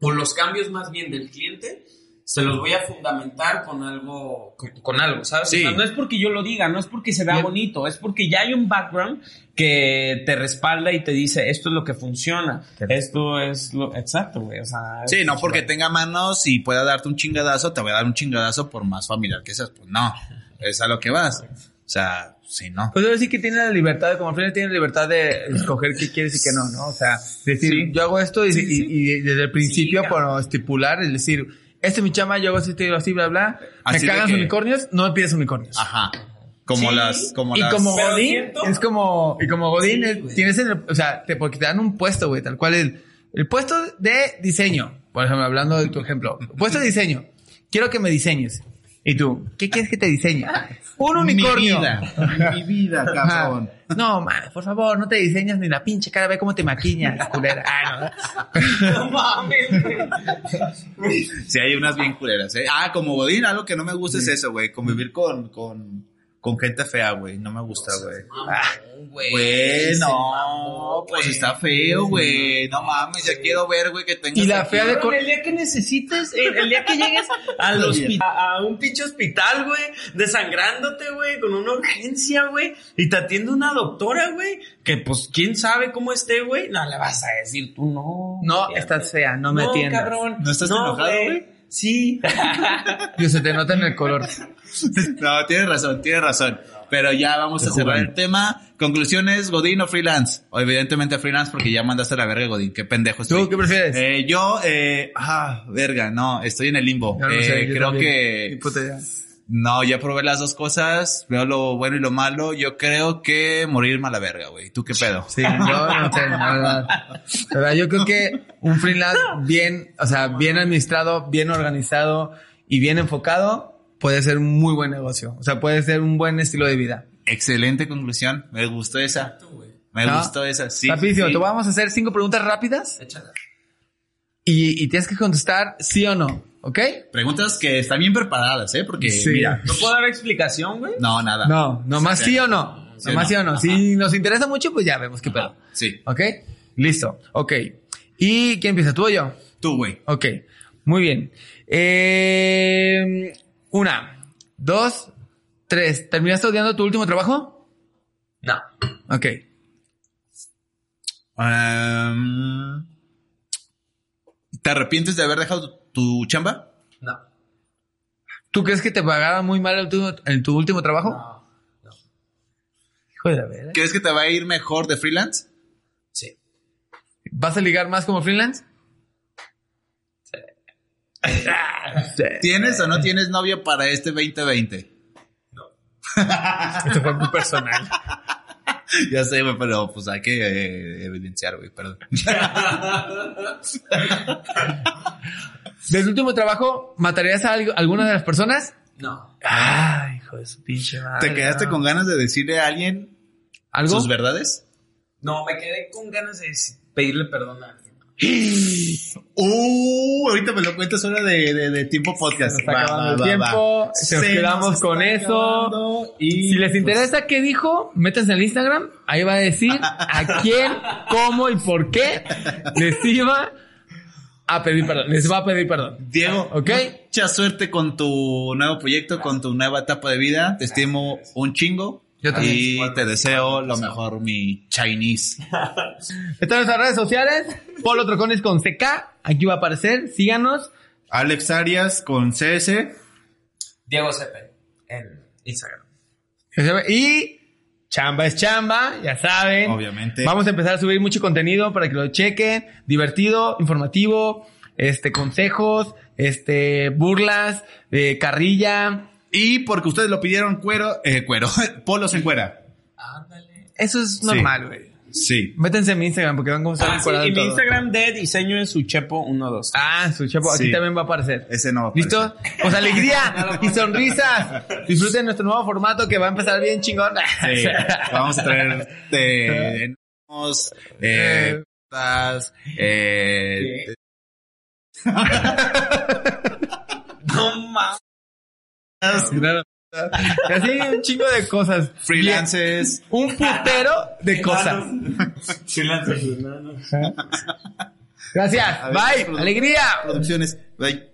o los cambios más bien del cliente, se los voy a fundamentar con algo, con, con algo, ¿sabes? Sí. O sea, no es porque yo lo diga, no es porque se vea Bien. bonito, es porque ya hay un background que te respalda y te dice, esto es lo que funciona, esto es lo... Exacto, güey, o sea... Sí, no porque tenga manos y pueda darte un chingadazo, te voy a dar un chingadazo por más familiar que seas. Pues no, es a lo que vas. O sea, sí, no. Pues debo decir que tiene la libertad, como freelance tiene la libertad de escoger qué quieres y qué no, ¿no? O sea, decir, Sí. yo hago esto y, y- y desde el principio Sí, por estipular, es decir, este es mi chama, yo hago así, así, bla, bla. Así me cagan que- unicornios, no me pides unicornios. Ajá. Como Sí, las, como y las. como Godín, es como, y como Godín, Sí, es- tienes en el, o sea, te, porque te dan un puesto, güey, tal cual el, el puesto de diseño. Por ejemplo, hablando de tu ejemplo. Puesto de diseño. Quiero que me diseñes. Y tú, ¿qué quieres que te diseñe? Un unicornio. <laughs> Mi vida. Mi vida, cabrón. Ajá. No, man, por favor, no te diseñas ni la pinche cara, ve cómo te maquillas, culera. Ah, no. No mames. Sí, hay unas bien culeras, ¿eh? Ah, como Godín, algo que no me gusta es eso, güey. Convivir con, con, con gente fea, güey. No me gusta, güey. Mamón, güey. Güey, no, pues está feo, güey. No mames, ya quiero ver, güey, que tengas. Y la fea de Cabrón, el día que necesites, el, el día que llegues <laughs> al hospi- a, a un pinche hospital, güey, desangrándote, güey, con una urgencia, güey, y te atiende una doctora, güey, que pues quién sabe cómo esté, güey, no le vas a decir tú no. No, fíjate. estás fea, no me no, atiendas. cabrón. ¿No estás enojado, güey? Sí. Y se te nota en el color. <laughs> No, tienes razón, tienes razón. Pero ya vamos a cerrar el tema. Conclusiones, Godín o freelance. O evidentemente freelance porque ya mandaste a la verga, Godín. Qué pendejo estoy. ¿Tú qué prefieres? Eh, yo, eh, ah, verga, no, estoy en el limbo. No Eh, sé, creo también. que. No, ya probé las dos cosas, veo lo bueno y lo malo. Yo creo que morirme a la verga, güey. ¿Tú qué pedo? Sí, yo no sé, la verdad. La verdad, yo creo que un freelance bien, o sea, bien administrado, bien organizado y bien enfocado puede ser un muy buen negocio. O sea, puede ser un buen estilo de vida. Excelente conclusión. Me gustó esa. Me ¿No? gustó esa. Sí. Rapidísimo, sí. te vamos a hacer cinco preguntas rápidas Échala. y, y tienes que contestar sí o no, ¿ok? Preguntas que están bien preparadas, ¿eh? Porque, Sí. mira. ¿No puedo dar explicación, güey? No, nada. No, nomás sí o no. Sí, Nomás no. sí o no. Si nos interesa mucho, pues ya vemos qué pedo. Sí. ¿Ok? Listo. Ok. ¿Y quién empieza? ¿Tú o yo? Tú, güey. Ok. Muy bien. Eh, una, dos, tres. ¿Terminaste odiando tu último trabajo? No. Ok. Em, ¿Te arrepientes de haber dejado tu, tu chamba? No. ¿Tú crees que te pagaban muy mal en tu, en tu último trabajo? No. Hijo de la verga. ¿Crees que te va a ir mejor de freelance? Sí. ¿Vas a ligar más como freelance? <laughs> ¿Tienes o no tienes novio para este 2020? <laughs> Esto fue muy personal. <laughs> Ya sé, pero pues hay que eh, evidenciar, güey, perdón. ¿De tu último trabajo matarías a alguna de las personas? No. Ay, hijo de su pinche madre. ¿Te quedaste no. con ganas de decirle a alguien algo? sus verdades? No, me quedé con ganas de pedirle perdón a alguien. <gasps> Uh, ahorita me lo cuentas hora de, de, de tiempo podcast. Se nos está acabando el tiempo, se nos quedamos nos con eso. Y Si les pues, interesa qué dijo, métanse al Instagram. Ahí va a decir <laughs> a quién, cómo y por qué les iba a pedir perdón. Les va a pedir perdón. Diego, ¿Ok? mucha suerte con tu nuevo proyecto, con tu nueva etapa de vida. Te estimo un chingo. Yo también. Y te deseo lo mejor, mi Chinese. <laughs> Están en nuestras redes sociales. Polo Trocones con CK. Aquí va a aparecer. Síganos. Alex Arias con CS. Diego Cepe en Instagram. Y chamba es chamba, ya saben. Obviamente. Vamos a empezar a subir mucho contenido para que lo chequen. Divertido, informativo, este, consejos, este, burlas, eh, carrilla. Y porque ustedes lo pidieron, cuero, eh, cuero, <laughs> polos en cuera. Ándale. Eso es normal, güey. Sí. Métanse en mi Instagram porque van a estar Ah, sí, y mi. Instagram de diseño es suchepo12. Ah, su chapo, aquí Sí. también va a aparecer. Ese no va a ¿Listo? aparecer. Pues alegría <laughs> y sonrisas. Disfruten nuestro nuevo formato que va a empezar bien chingón. Sí. Vamos a traer de, <laughs> eh, tas, eh, <laughs> No mames. Claro. Y <laughs> Así un chingo de cosas. freelances. Bien. Un putero de cosas. Freelancers. Gracias. Bye. Alegría. Producciones. Bye.